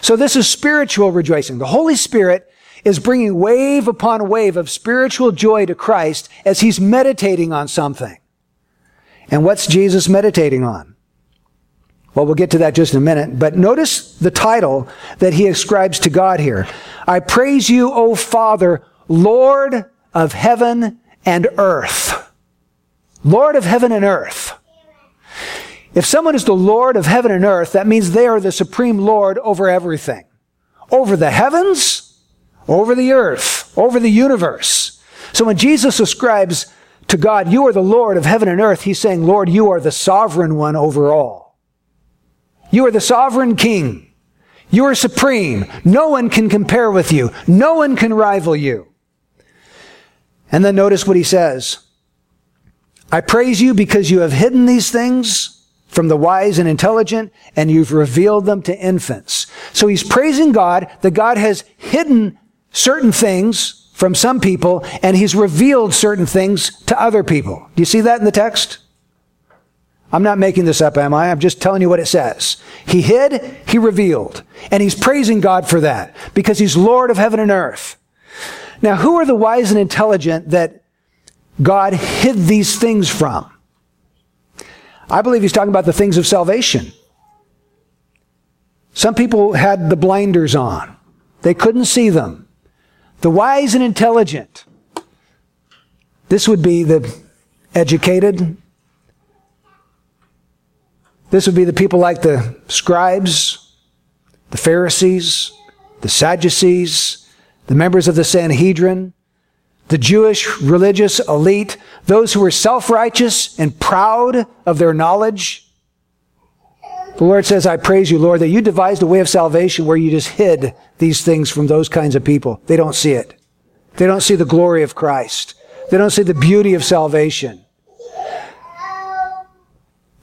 So this is spiritual rejoicing. The Holy Spirit is bringing wave upon wave of spiritual joy to Christ as he's meditating on something. And what's Jesus meditating on? Well, we'll get to that just in a minute, but notice the title that he ascribes to God here. I praise you, O Father, Lord of heaven and earth. Lord of heaven and earth. If someone is the Lord of heaven and earth, that means they are the supreme Lord over everything. Over the heavens over the earth, over the universe. So when Jesus ascribes to God, you are the Lord of heaven and earth, he's saying, Lord, you are the sovereign one over all. You are the sovereign king. You are supreme. No one can compare with you. No one can rival you. And then notice what he says. I praise you because you have hidden these things from the wise and intelligent and you've revealed them to infants. So he's praising God that God has hidden certain things from some people and he's revealed certain things to other people. Do you see that in the text? I'm not making this up, am I? I'm just telling you what it says. He hid, he revealed. And he's praising God for that because he's Lord of heaven and earth. Now, who are the wise and intelligent that God hid these things from? I believe he's talking about the things of salvation. Some people had the blinders on. They couldn't see them the wise and intelligent. This would be the educated. This would be the people like the scribes, the Pharisees, the Sadducees, the members of the Sanhedrin, the Jewish religious elite, those who were self righteous and proud of their knowledge. The Lord says, I praise you, Lord, that you devised a way of salvation where you just hid these things from those kinds of people. They don't see it. They don't see the glory of Christ. They don't see the beauty of salvation.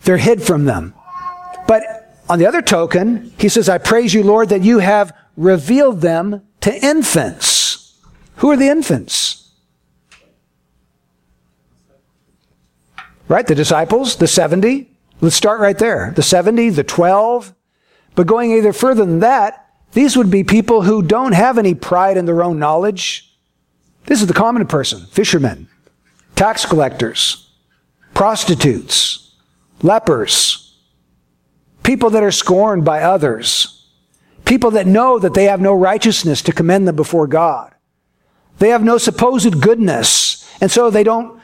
They're hid from them. But on the other token, he says, I praise you, Lord, that you have revealed them to infants. Who are the infants? Right? The disciples, the 70. Let's start right there. The 70, the 12. But going either further than that, these would be people who don't have any pride in their own knowledge. This is the common person fishermen, tax collectors, prostitutes, lepers, people that are scorned by others, people that know that they have no righteousness to commend them before God. They have no supposed goodness, and so they don't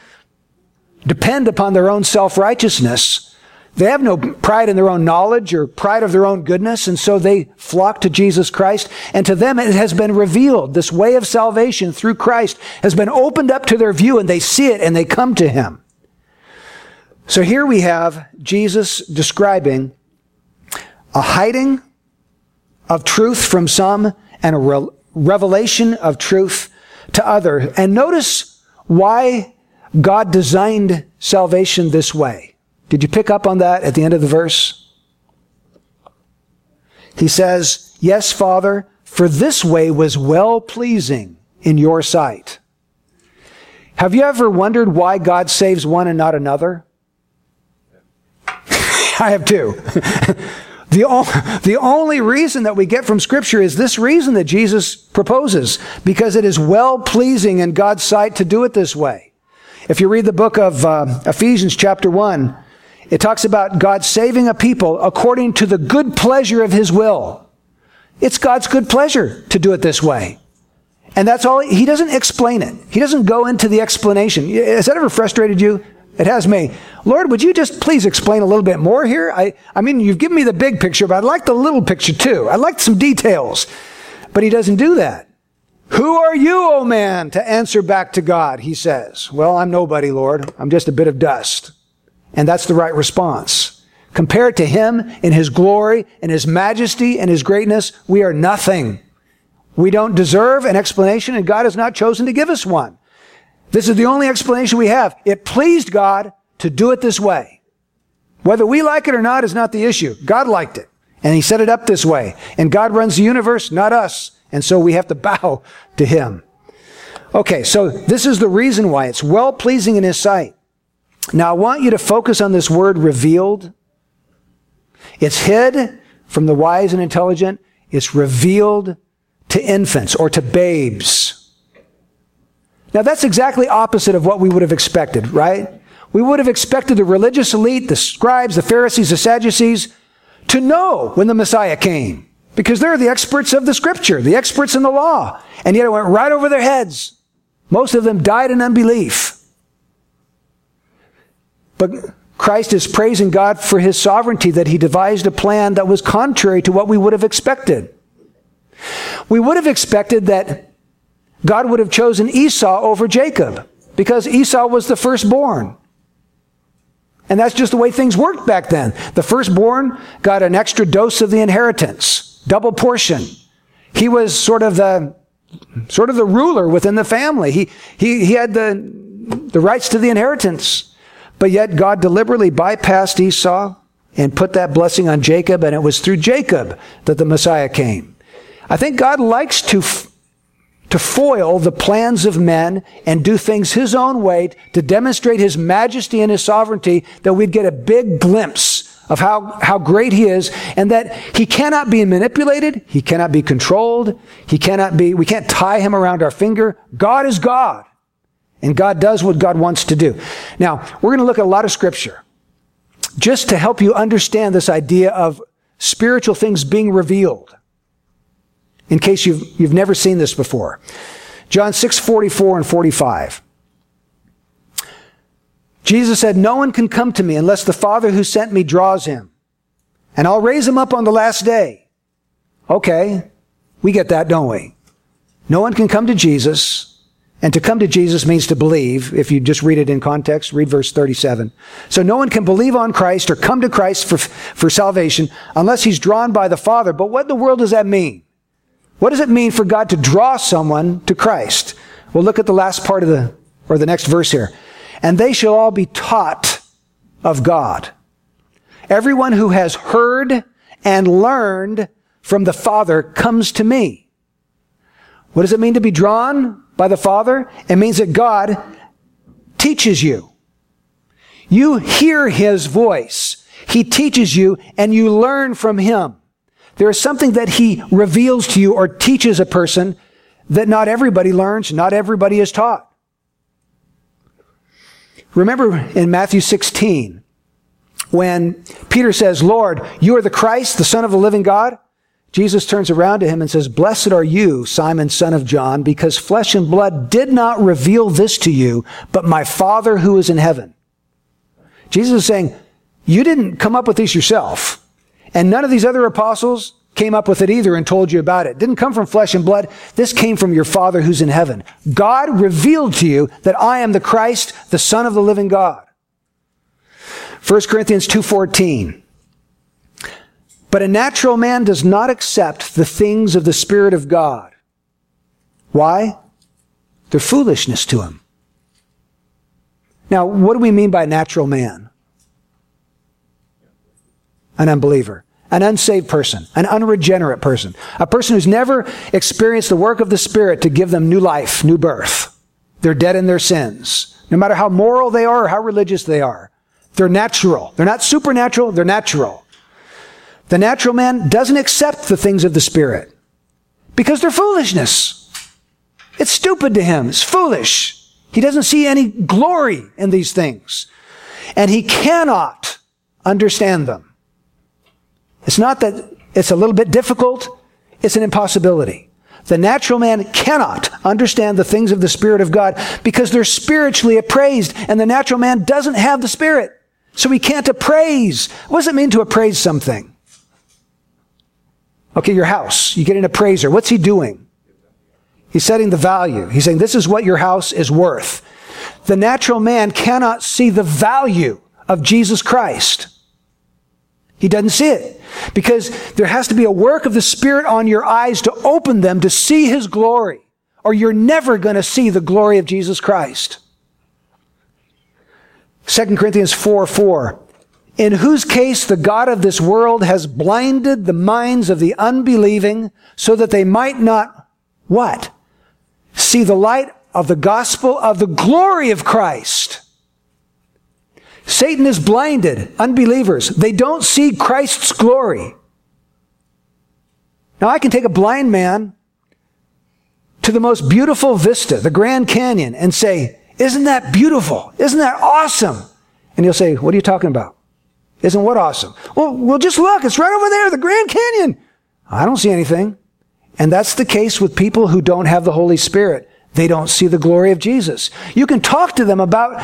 depend upon their own self righteousness. They have no pride in their own knowledge or pride of their own goodness, and so they flock to Jesus Christ. And to them it has been revealed. This way of salvation through Christ has been opened up to their view, and they see it and they come to Him. So here we have Jesus describing a hiding of truth from some and a re- revelation of truth to other. And notice why God designed salvation this way. Did you pick up on that at the end of the verse? He says, Yes, Father, for this way was well pleasing in your sight. Have you ever wondered why God saves one and not another? I have too. the, o- the only reason that we get from Scripture is this reason that Jesus proposes, because it is well pleasing in God's sight to do it this way. If you read the book of uh, Ephesians, chapter 1, it talks about God saving a people according to the good pleasure of his will. It's God's good pleasure to do it this way. And that's all, he doesn't explain it. He doesn't go into the explanation. Has that ever frustrated you? It has me. Lord, would you just please explain a little bit more here? I, I mean, you've given me the big picture, but I'd like the little picture too. I'd like some details. But he doesn't do that. Who are you, O oh man, to answer back to God? He says. Well, I'm nobody, Lord. I'm just a bit of dust. And that's the right response. Compared to him in his glory and his majesty and his greatness, we are nothing. We don't deserve an explanation and God has not chosen to give us one. This is the only explanation we have. It pleased God to do it this way. Whether we like it or not is not the issue. God liked it. And He set it up this way. And God runs the universe, not us. And so we have to bow to Him. Okay, so this is the reason why it's well pleasing in His sight. Now I want you to focus on this word revealed. It's hid from the wise and intelligent. It's revealed to infants or to babes. Now that's exactly opposite of what we would have expected, right? We would have expected the religious elite, the scribes, the Pharisees, the Sadducees, to know when the Messiah came. Because they're the experts of the scripture, the experts in the law. And yet it went right over their heads. Most of them died in unbelief. But Christ is praising God for his sovereignty that he devised a plan that was contrary to what we would have expected. We would have expected that God would have chosen Esau over Jacob because Esau was the firstborn. And that's just the way things worked back then. The firstborn got an extra dose of the inheritance, double portion. He was sort of the sort of the ruler within the family. He he, he had the the rights to the inheritance. But yet God deliberately bypassed Esau and put that blessing on Jacob, and it was through Jacob that the Messiah came. I think God likes to f- to foil the plans of men and do things his own way to demonstrate his majesty and his sovereignty that we'd get a big glimpse of how, how great he is and that he cannot be manipulated. He cannot be controlled. He cannot be, we can't tie him around our finger. God is God. And God does what God wants to do. Now, we're going to look at a lot of scripture just to help you understand this idea of spiritual things being revealed in case you've, you've never seen this before. John 6, 44 and 45. Jesus said, No one can come to me unless the Father who sent me draws him. And I'll raise him up on the last day. Okay, we get that, don't we? No one can come to Jesus. And to come to Jesus means to believe. If you just read it in context, read verse 37. So no one can believe on Christ or come to Christ for, for salvation unless he's drawn by the Father. But what in the world does that mean? What does it mean for God to draw someone to Christ? Well, look at the last part of the, or the next verse here. And they shall all be taught of God. Everyone who has heard and learned from the Father comes to me. What does it mean to be drawn by the Father? It means that God teaches you. You hear His voice. He teaches you and you learn from Him. There is something that he reveals to you or teaches a person that not everybody learns, not everybody is taught. Remember in Matthew 16, when Peter says, Lord, you are the Christ, the Son of the living God? Jesus turns around to him and says, Blessed are you, Simon, son of John, because flesh and blood did not reveal this to you, but my Father who is in heaven. Jesus is saying, You didn't come up with this yourself. And none of these other apostles came up with it either and told you about it. it. Didn't come from flesh and blood. This came from your Father who's in heaven. God revealed to you that I am the Christ, the Son of the living God. 1 Corinthians 2:14 But a natural man does not accept the things of the Spirit of God. Why? They're foolishness to him. Now, what do we mean by natural man? an unbeliever, an unsaved person, an unregenerate person, a person who's never experienced the work of the Spirit to give them new life, new birth. They're dead in their sins. No matter how moral they are or how religious they are, they're natural. They're not supernatural, they're natural. The natural man doesn't accept the things of the Spirit because they're foolishness. It's stupid to him. It's foolish. He doesn't see any glory in these things. And he cannot understand them. It's not that it's a little bit difficult, it's an impossibility. The natural man cannot understand the things of the Spirit of God because they're spiritually appraised, and the natural man doesn't have the Spirit. So he can't appraise. What does it mean to appraise something? Okay, your house. You get an appraiser. What's he doing? He's setting the value. He's saying, this is what your house is worth. The natural man cannot see the value of Jesus Christ. He doesn't see it because there has to be a work of the Spirit on your eyes to open them to see His glory, or you're never going to see the glory of Jesus Christ. 2 Corinthians 4 4. In whose case the God of this world has blinded the minds of the unbelieving so that they might not, what? See the light of the gospel of the glory of Christ. Satan is blinded, unbelievers. They don't see Christ's glory. Now, I can take a blind man to the most beautiful vista, the Grand Canyon, and say, Isn't that beautiful? Isn't that awesome? And he'll say, What are you talking about? Isn't what awesome? Well, well, just look. It's right over there, the Grand Canyon. I don't see anything. And that's the case with people who don't have the Holy Spirit. They don't see the glory of Jesus. You can talk to them about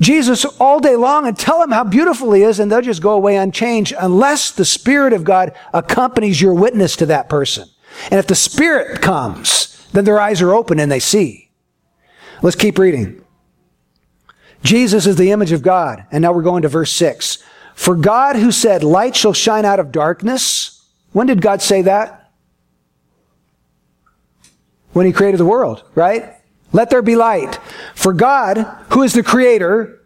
Jesus all day long and tell them how beautiful he is, and they'll just go away unchanged unless the Spirit of God accompanies your witness to that person. And if the Spirit comes, then their eyes are open and they see. Let's keep reading. Jesus is the image of God. And now we're going to verse 6. For God who said, Light shall shine out of darkness. When did God say that? When he created the world, right? Let there be light. For God, who is the creator,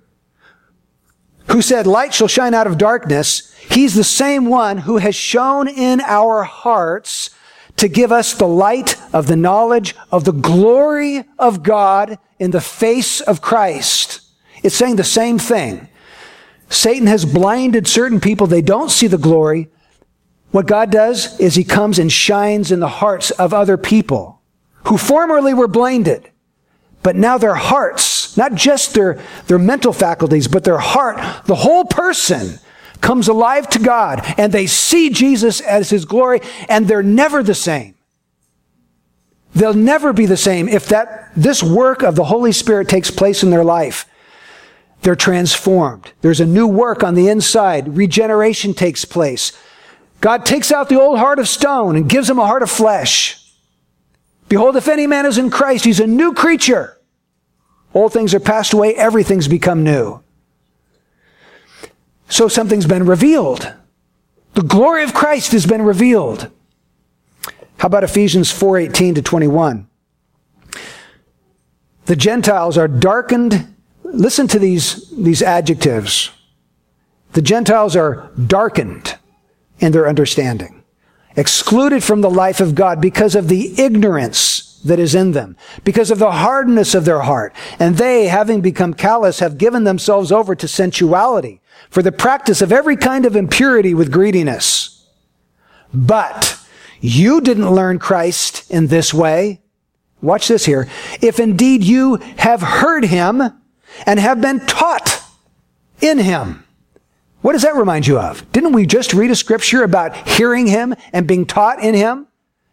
who said, Light shall shine out of darkness, he's the same one who has shown in our hearts to give us the light of the knowledge of the glory of God in the face of Christ. It's saying the same thing. Satan has blinded certain people. They don't see the glory. What God does is he comes and shines in the hearts of other people who formerly were blinded. But now their hearts, not just their, their mental faculties, but their heart, the whole person comes alive to God and they see Jesus as his glory and they're never the same. They'll never be the same if that, this work of the Holy Spirit takes place in their life. They're transformed. There's a new work on the inside. Regeneration takes place. God takes out the old heart of stone and gives him a heart of flesh. Behold, if any man is in Christ, he's a new creature. Old things are passed away, everything's become new. So something's been revealed. The glory of Christ has been revealed. How about Ephesians 4:18 to 21? The Gentiles are darkened. Listen to these, these adjectives. The Gentiles are darkened in their understanding excluded from the life of God because of the ignorance that is in them, because of the hardness of their heart. And they, having become callous, have given themselves over to sensuality for the practice of every kind of impurity with greediness. But you didn't learn Christ in this way. Watch this here. If indeed you have heard him and have been taught in him. What does that remind you of? Didn't we just read a scripture about hearing him and being taught in him?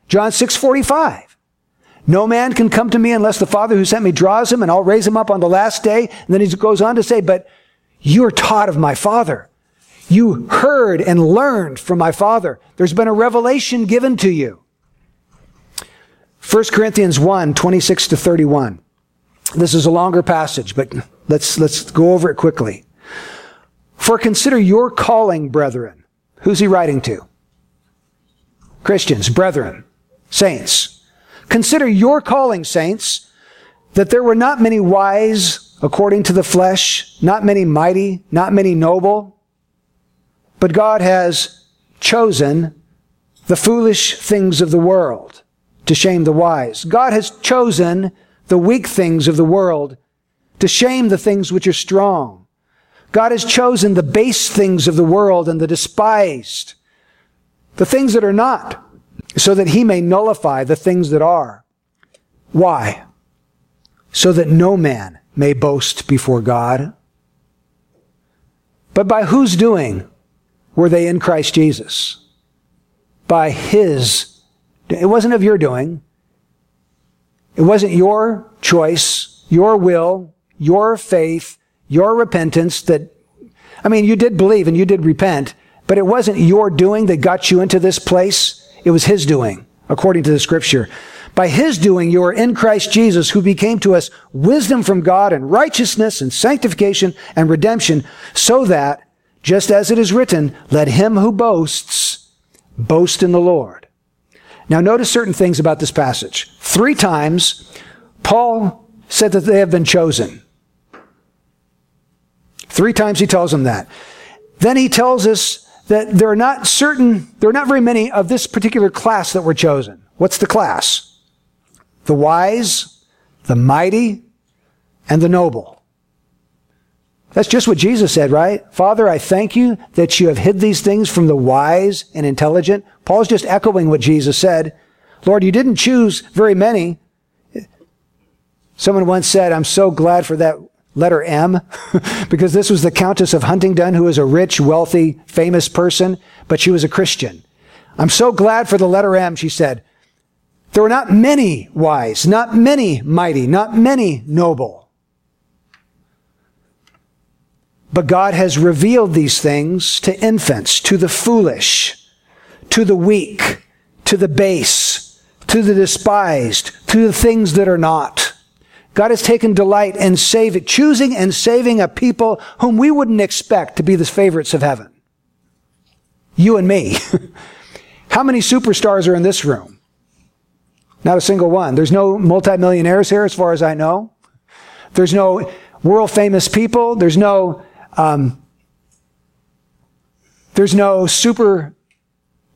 John 6:45. No man can come to me unless the Father who sent me draws him, and I'll raise him up on the last day. And then he goes on to say, But you are taught of my Father. You heard and learned from my Father. There's been a revelation given to you. 1 Corinthians 1, 26 to 31. This is a longer passage, but let's, let's go over it quickly. For consider your calling, brethren. Who's he writing to? Christians, brethren, saints. Consider your calling, saints, that there were not many wise according to the flesh, not many mighty, not many noble, but God has chosen the foolish things of the world to shame the wise. God has chosen the weak things of the world to shame the things which are strong. God has chosen the base things of the world and the despised, the things that are not, so that he may nullify the things that are. Why? So that no man may boast before God. But by whose doing were they in Christ Jesus? By his. It wasn't of your doing. It wasn't your choice, your will, your faith, your repentance that, I mean, you did believe and you did repent, but it wasn't your doing that got you into this place. It was His doing, according to the scripture. By His doing, you are in Christ Jesus, who became to us wisdom from God and righteousness and sanctification and redemption, so that, just as it is written, let him who boasts boast in the Lord. Now notice certain things about this passage. Three times, Paul said that they have been chosen. Three times he tells them that. Then he tells us that there are not certain, there are not very many of this particular class that were chosen. What's the class? The wise, the mighty, and the noble. That's just what Jesus said, right? Father, I thank you that you have hid these things from the wise and intelligent. Paul's just echoing what Jesus said. Lord, you didn't choose very many. Someone once said, I'm so glad for that letter M, because this was the Countess of Huntingdon, who was a rich, wealthy, famous person, but she was a Christian. I'm so glad for the letter M, she said. There were not many wise, not many mighty, not many noble. But God has revealed these things to infants, to the foolish, to the weak, to the base, to the despised, to the things that are not. God has taken delight in saving, choosing and saving a people whom we wouldn't expect to be the favorites of heaven. You and me. How many superstars are in this room? Not a single one. There's no multimillionaires here, as far as I know. There's no world famous people. There's no um, there's no super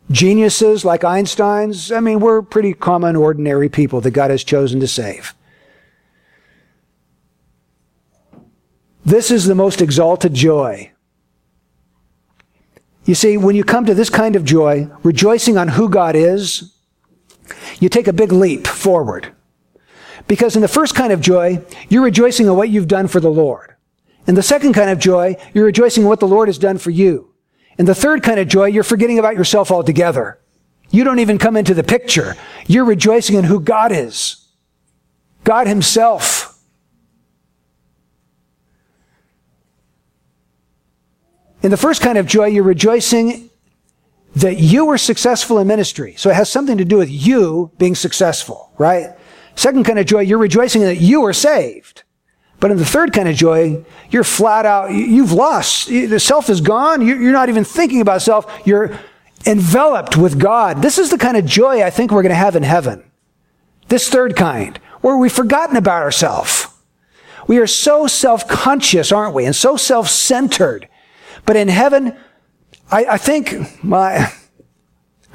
geniuses like Einstein's. I mean, we're pretty common, ordinary people that God has chosen to save. This is the most exalted joy. You see, when you come to this kind of joy, rejoicing on who God is, you take a big leap forward. Because in the first kind of joy, you're rejoicing on what you've done for the Lord. In the second kind of joy, you're rejoicing in what the Lord has done for you. In the third kind of joy, you're forgetting about yourself altogether. You don't even come into the picture. You're rejoicing in who God is. God Himself. In the first kind of joy, you're rejoicing that you were successful in ministry. So it has something to do with you being successful, right? Second kind of joy, you're rejoicing that you are saved. But in the third kind of joy, you're flat out, you've lost. The self is gone. You're not even thinking about self. You're enveloped with God. This is the kind of joy I think we're going to have in heaven. This third kind, where we've forgotten about ourselves. We are so self-conscious, aren't we? And so self-centered. But in heaven, I, I think, well,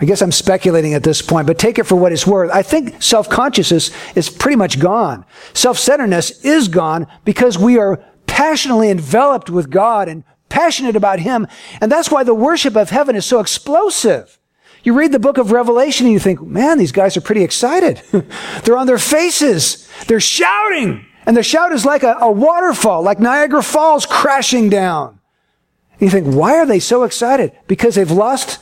I guess I'm speculating at this point, but take it for what it's worth. I think self-consciousness is pretty much gone. Self-centeredness is gone because we are passionately enveloped with God and passionate about Him. And that's why the worship of heaven is so explosive. You read the book of Revelation and you think, man, these guys are pretty excited. They're on their faces. They're shouting. And the shout is like a, a waterfall, like Niagara Falls crashing down. You think, why are they so excited? Because they've lost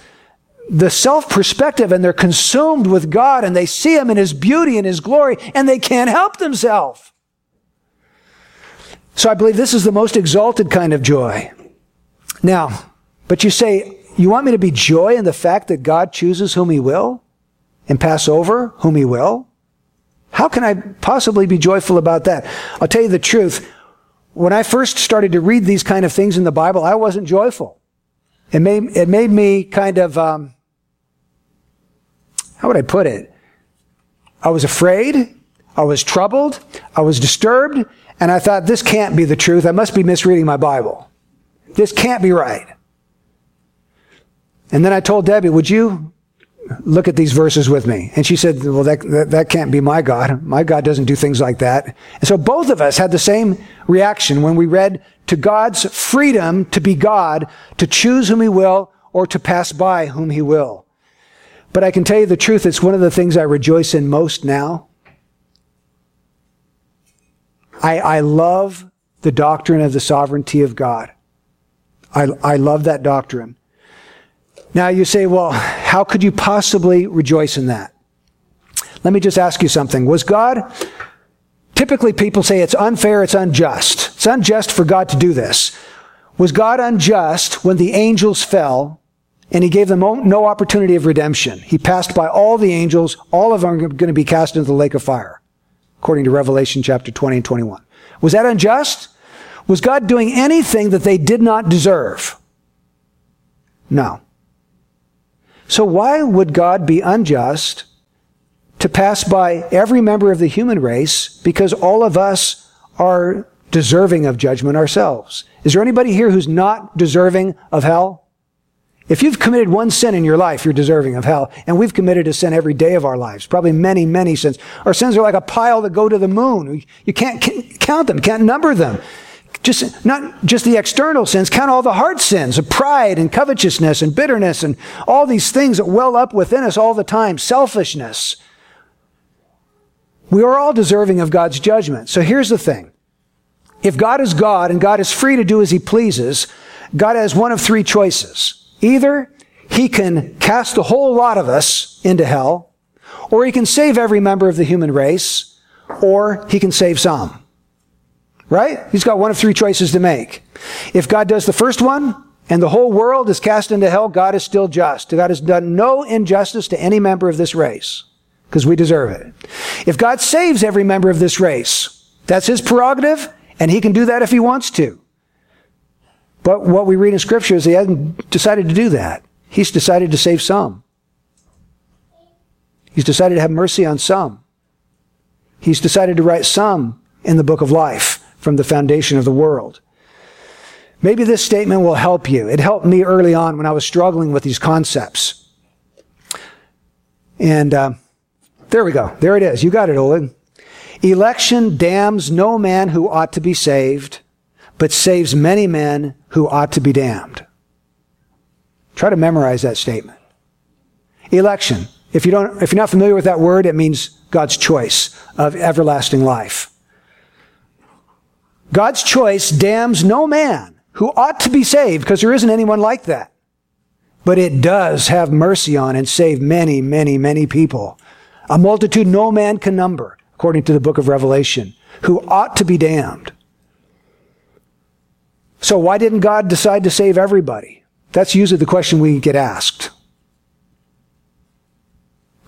the self perspective and they're consumed with God and they see Him in His beauty and His glory and they can't help themselves. So I believe this is the most exalted kind of joy. Now, but you say, you want me to be joy in the fact that God chooses whom He will and pass over whom He will? How can I possibly be joyful about that? I'll tell you the truth. When I first started to read these kind of things in the Bible, I wasn't joyful. It made, it made me kind of, um, how would I put it? I was afraid. I was troubled. I was disturbed. And I thought, this can't be the truth. I must be misreading my Bible. This can't be right. And then I told Debbie, would you look at these verses with me? And she said, well, that, that, that, can't be my God. My God doesn't do things like that. And so both of us had the same reaction when we read to God's freedom to be God, to choose whom he will, or to pass by whom he will. But I can tell you the truth, it's one of the things I rejoice in most now. I, I love the doctrine of the sovereignty of God. I, I love that doctrine. Now you say, well, how could you possibly rejoice in that? Let me just ask you something. Was God, typically people say it's unfair, it's unjust. It's unjust for God to do this. Was God unjust when the angels fell and he gave them no opportunity of redemption? He passed by all the angels. All of them are going to be cast into the lake of fire, according to Revelation chapter 20 and 21. Was that unjust? Was God doing anything that they did not deserve? No. So why would God be unjust to pass by every member of the human race because all of us are deserving of judgment ourselves? Is there anybody here who's not deserving of hell? If you've committed one sin in your life, you're deserving of hell. And we've committed a sin every day of our lives. Probably many, many sins. Our sins are like a pile that go to the moon. You can't count them, can't number them. Just, not just the external sins, count all the heart sins of pride and covetousness and bitterness and all these things that well up within us all the time, selfishness. We are all deserving of God's judgment. So here's the thing. If God is God and God is free to do as he pleases, God has one of three choices. Either he can cast the whole lot of us into hell, or he can save every member of the human race, or he can save some. Right? He's got one of three choices to make. If God does the first one, and the whole world is cast into hell, God is still just. God has done no injustice to any member of this race, because we deserve it. If God saves every member of this race, that's his prerogative, and he can do that if he wants to. But what we read in scripture is he hasn't decided to do that. He's decided to save some. He's decided to have mercy on some. He's decided to write some in the book of life from the foundation of the world. Maybe this statement will help you. It helped me early on when I was struggling with these concepts. And uh, there we go. There it is. You got it, Oleg. Election damns no man who ought to be saved, but saves many men who ought to be damned. Try to memorize that statement. Election. If you don't, if you're not familiar with that word, it means God's choice of everlasting life. God's choice damns no man who ought to be saved because there isn't anyone like that. But it does have mercy on and save many, many, many people. A multitude no man can number, according to the book of Revelation, who ought to be damned. So why didn't God decide to save everybody? That's usually the question we get asked.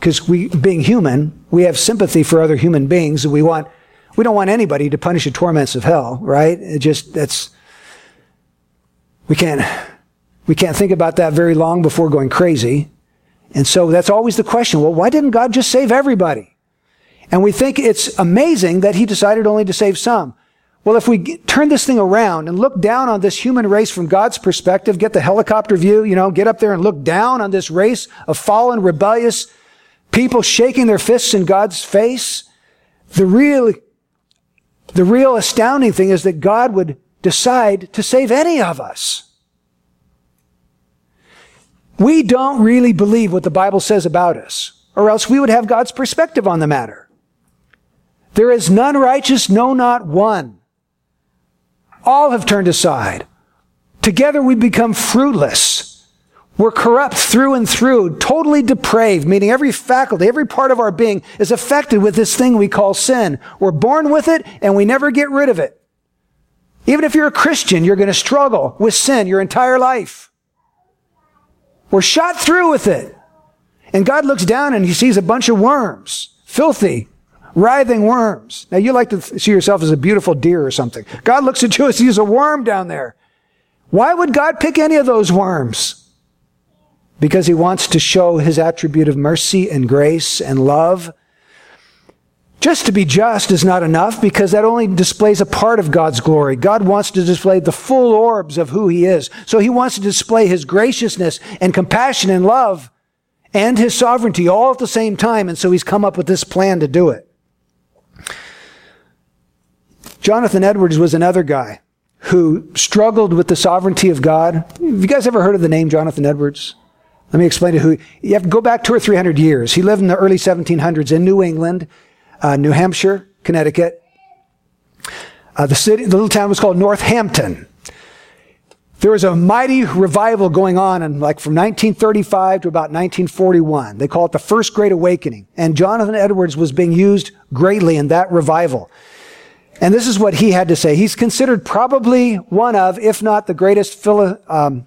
Because we, being human, we have sympathy for other human beings and we want we don't want anybody to punish the torments of hell, right? It just, that's, we can't, we can't think about that very long before going crazy. And so that's always the question. Well, why didn't God just save everybody? And we think it's amazing that he decided only to save some. Well, if we turn this thing around and look down on this human race from God's perspective, get the helicopter view, you know, get up there and look down on this race of fallen, rebellious people shaking their fists in God's face, the real the real astounding thing is that God would decide to save any of us. We don't really believe what the Bible says about us, or else we would have God's perspective on the matter. There is none righteous, no, not one. All have turned aside. Together we become fruitless. We're corrupt through and through, totally depraved, meaning every faculty, every part of our being is affected with this thing we call sin. We're born with it and we never get rid of it. Even if you're a Christian, you're going to struggle with sin your entire life. We're shot through with it. And God looks down and he sees a bunch of worms, filthy, writhing worms. Now you like to see yourself as a beautiful deer or something. God looks at you and sees a worm down there. Why would God pick any of those worms? Because he wants to show his attribute of mercy and grace and love. Just to be just is not enough because that only displays a part of God's glory. God wants to display the full orbs of who he is. So he wants to display his graciousness and compassion and love and his sovereignty all at the same time. And so he's come up with this plan to do it. Jonathan Edwards was another guy who struggled with the sovereignty of God. Have you guys ever heard of the name Jonathan Edwards? Let me explain to who. You have to go back two or three hundred years. He lived in the early 1700s in New England, uh, New Hampshire, Connecticut. Uh, the city, the little town was called Northampton. There was a mighty revival going on in like from 1935 to about 1941. They call it the First Great Awakening. And Jonathan Edwards was being used greatly in that revival. And this is what he had to say. He's considered probably one of, if not the greatest philo- um,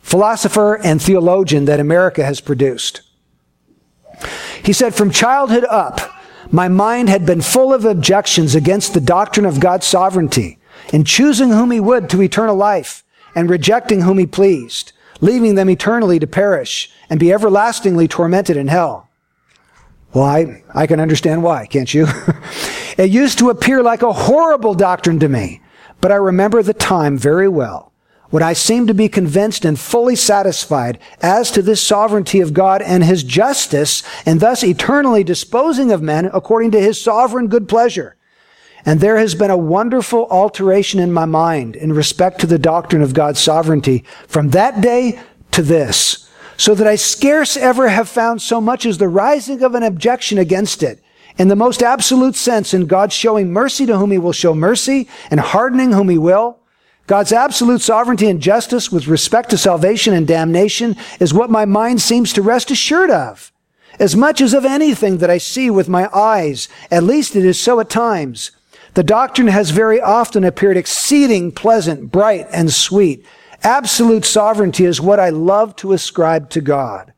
philosopher and theologian that America has produced. He said, From childhood up, my mind had been full of objections against the doctrine of God's sovereignty in choosing whom he would to eternal life and rejecting whom he pleased, leaving them eternally to perish and be everlastingly tormented in hell. Well, I, I can understand why, can't you? it used to appear like a horrible doctrine to me, but I remember the time very well when I seemed to be convinced and fully satisfied as to this sovereignty of God and his justice, and thus eternally disposing of men according to his sovereign good pleasure. And there has been a wonderful alteration in my mind in respect to the doctrine of God's sovereignty from that day to this, so that I scarce ever have found so much as the rising of an objection against it. In the most absolute sense, in God showing mercy to whom he will show mercy and hardening whom he will. God's absolute sovereignty and justice with respect to salvation and damnation is what my mind seems to rest assured of. As much as of anything that I see with my eyes, at least it is so at times. The doctrine has very often appeared exceeding pleasant, bright, and sweet. Absolute sovereignty is what I love to ascribe to God.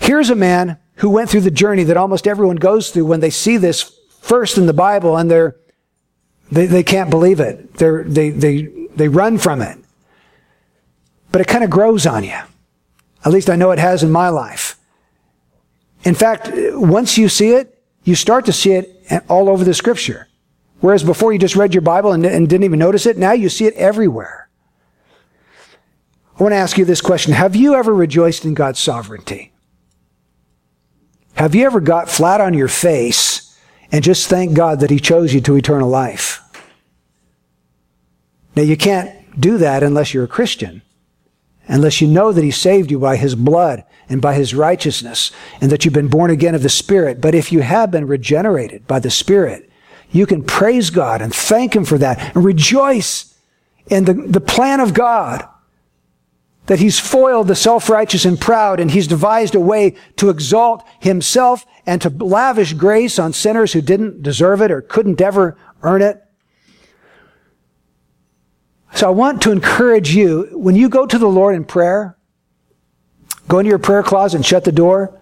Here's a man who went through the journey that almost everyone goes through when they see this first in the Bible and they're, they, they can't believe it. They're, they, they, they run from it. But it kind of grows on you. At least I know it has in my life. In fact, once you see it, you start to see it all over the scripture. Whereas before you just read your Bible and, and didn't even notice it, now you see it everywhere. I want to ask you this question. Have you ever rejoiced in God's sovereignty? Have you ever got flat on your face and just thank God that He chose you to eternal life? Now, you can't do that unless you're a Christian, unless you know that He saved you by His blood and by His righteousness, and that you've been born again of the Spirit. But if you have been regenerated by the Spirit, you can praise God and thank Him for that and rejoice in the, the plan of God that He's foiled the self-righteous and proud and He's devised a way to exalt Himself and to lavish grace on sinners who didn't deserve it or couldn't ever earn it. So I want to encourage you, when you go to the Lord in prayer, go into your prayer closet and shut the door,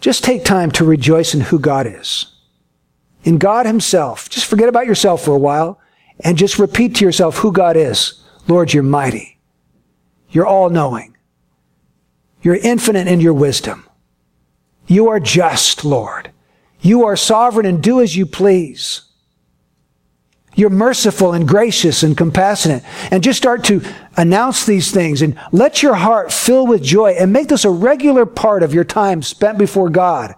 just take time to rejoice in who God is in God Himself. Just forget about yourself for a while and just repeat to yourself who God is. Lord, you're mighty. You're all knowing. You're infinite in your wisdom. You are just, Lord. You are sovereign and do as you please. You're merciful and gracious and compassionate. And just start to announce these things and let your heart fill with joy and make this a regular part of your time spent before God.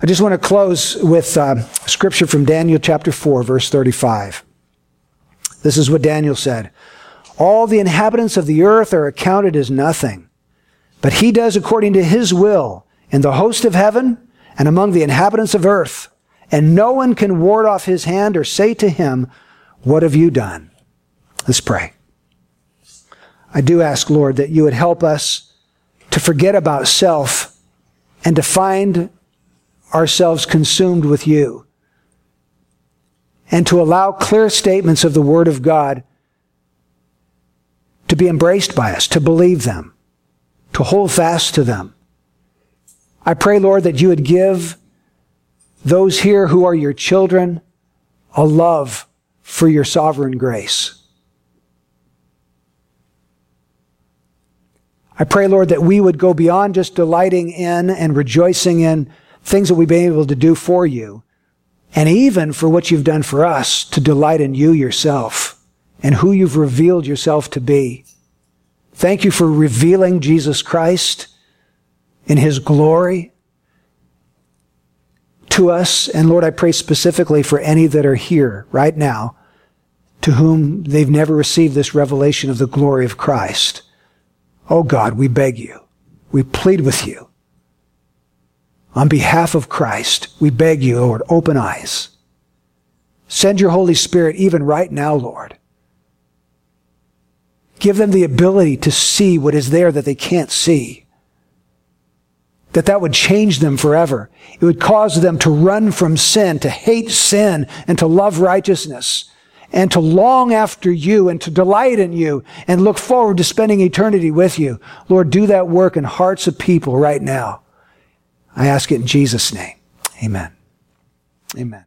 I just want to close with uh, scripture from Daniel chapter 4, verse 35. This is what Daniel said. All the inhabitants of the earth are accounted as nothing, but he does according to his will in the host of heaven and among the inhabitants of earth. And no one can ward off his hand or say to him, What have you done? Let's pray. I do ask, Lord, that you would help us to forget about self and to find ourselves consumed with you and to allow clear statements of the Word of God to be embraced by us, to believe them, to hold fast to them. I pray, Lord, that you would give those here who are your children a love for your sovereign grace. I pray, Lord, that we would go beyond just delighting in and rejoicing in things that we've been able to do for you, and even for what you've done for us to delight in you yourself and who you've revealed yourself to be. Thank you for revealing Jesus Christ in his glory to us. And Lord, I pray specifically for any that are here right now to whom they've never received this revelation of the glory of Christ. Oh God, we beg you. We plead with you on behalf of Christ, we beg you, Lord, open eyes. Send your Holy Spirit even right now, Lord. Give them the ability to see what is there that they can't see. That that would change them forever. It would cause them to run from sin, to hate sin, and to love righteousness, and to long after you, and to delight in you, and look forward to spending eternity with you. Lord, do that work in hearts of people right now. I ask it in Jesus' name. Amen. Amen.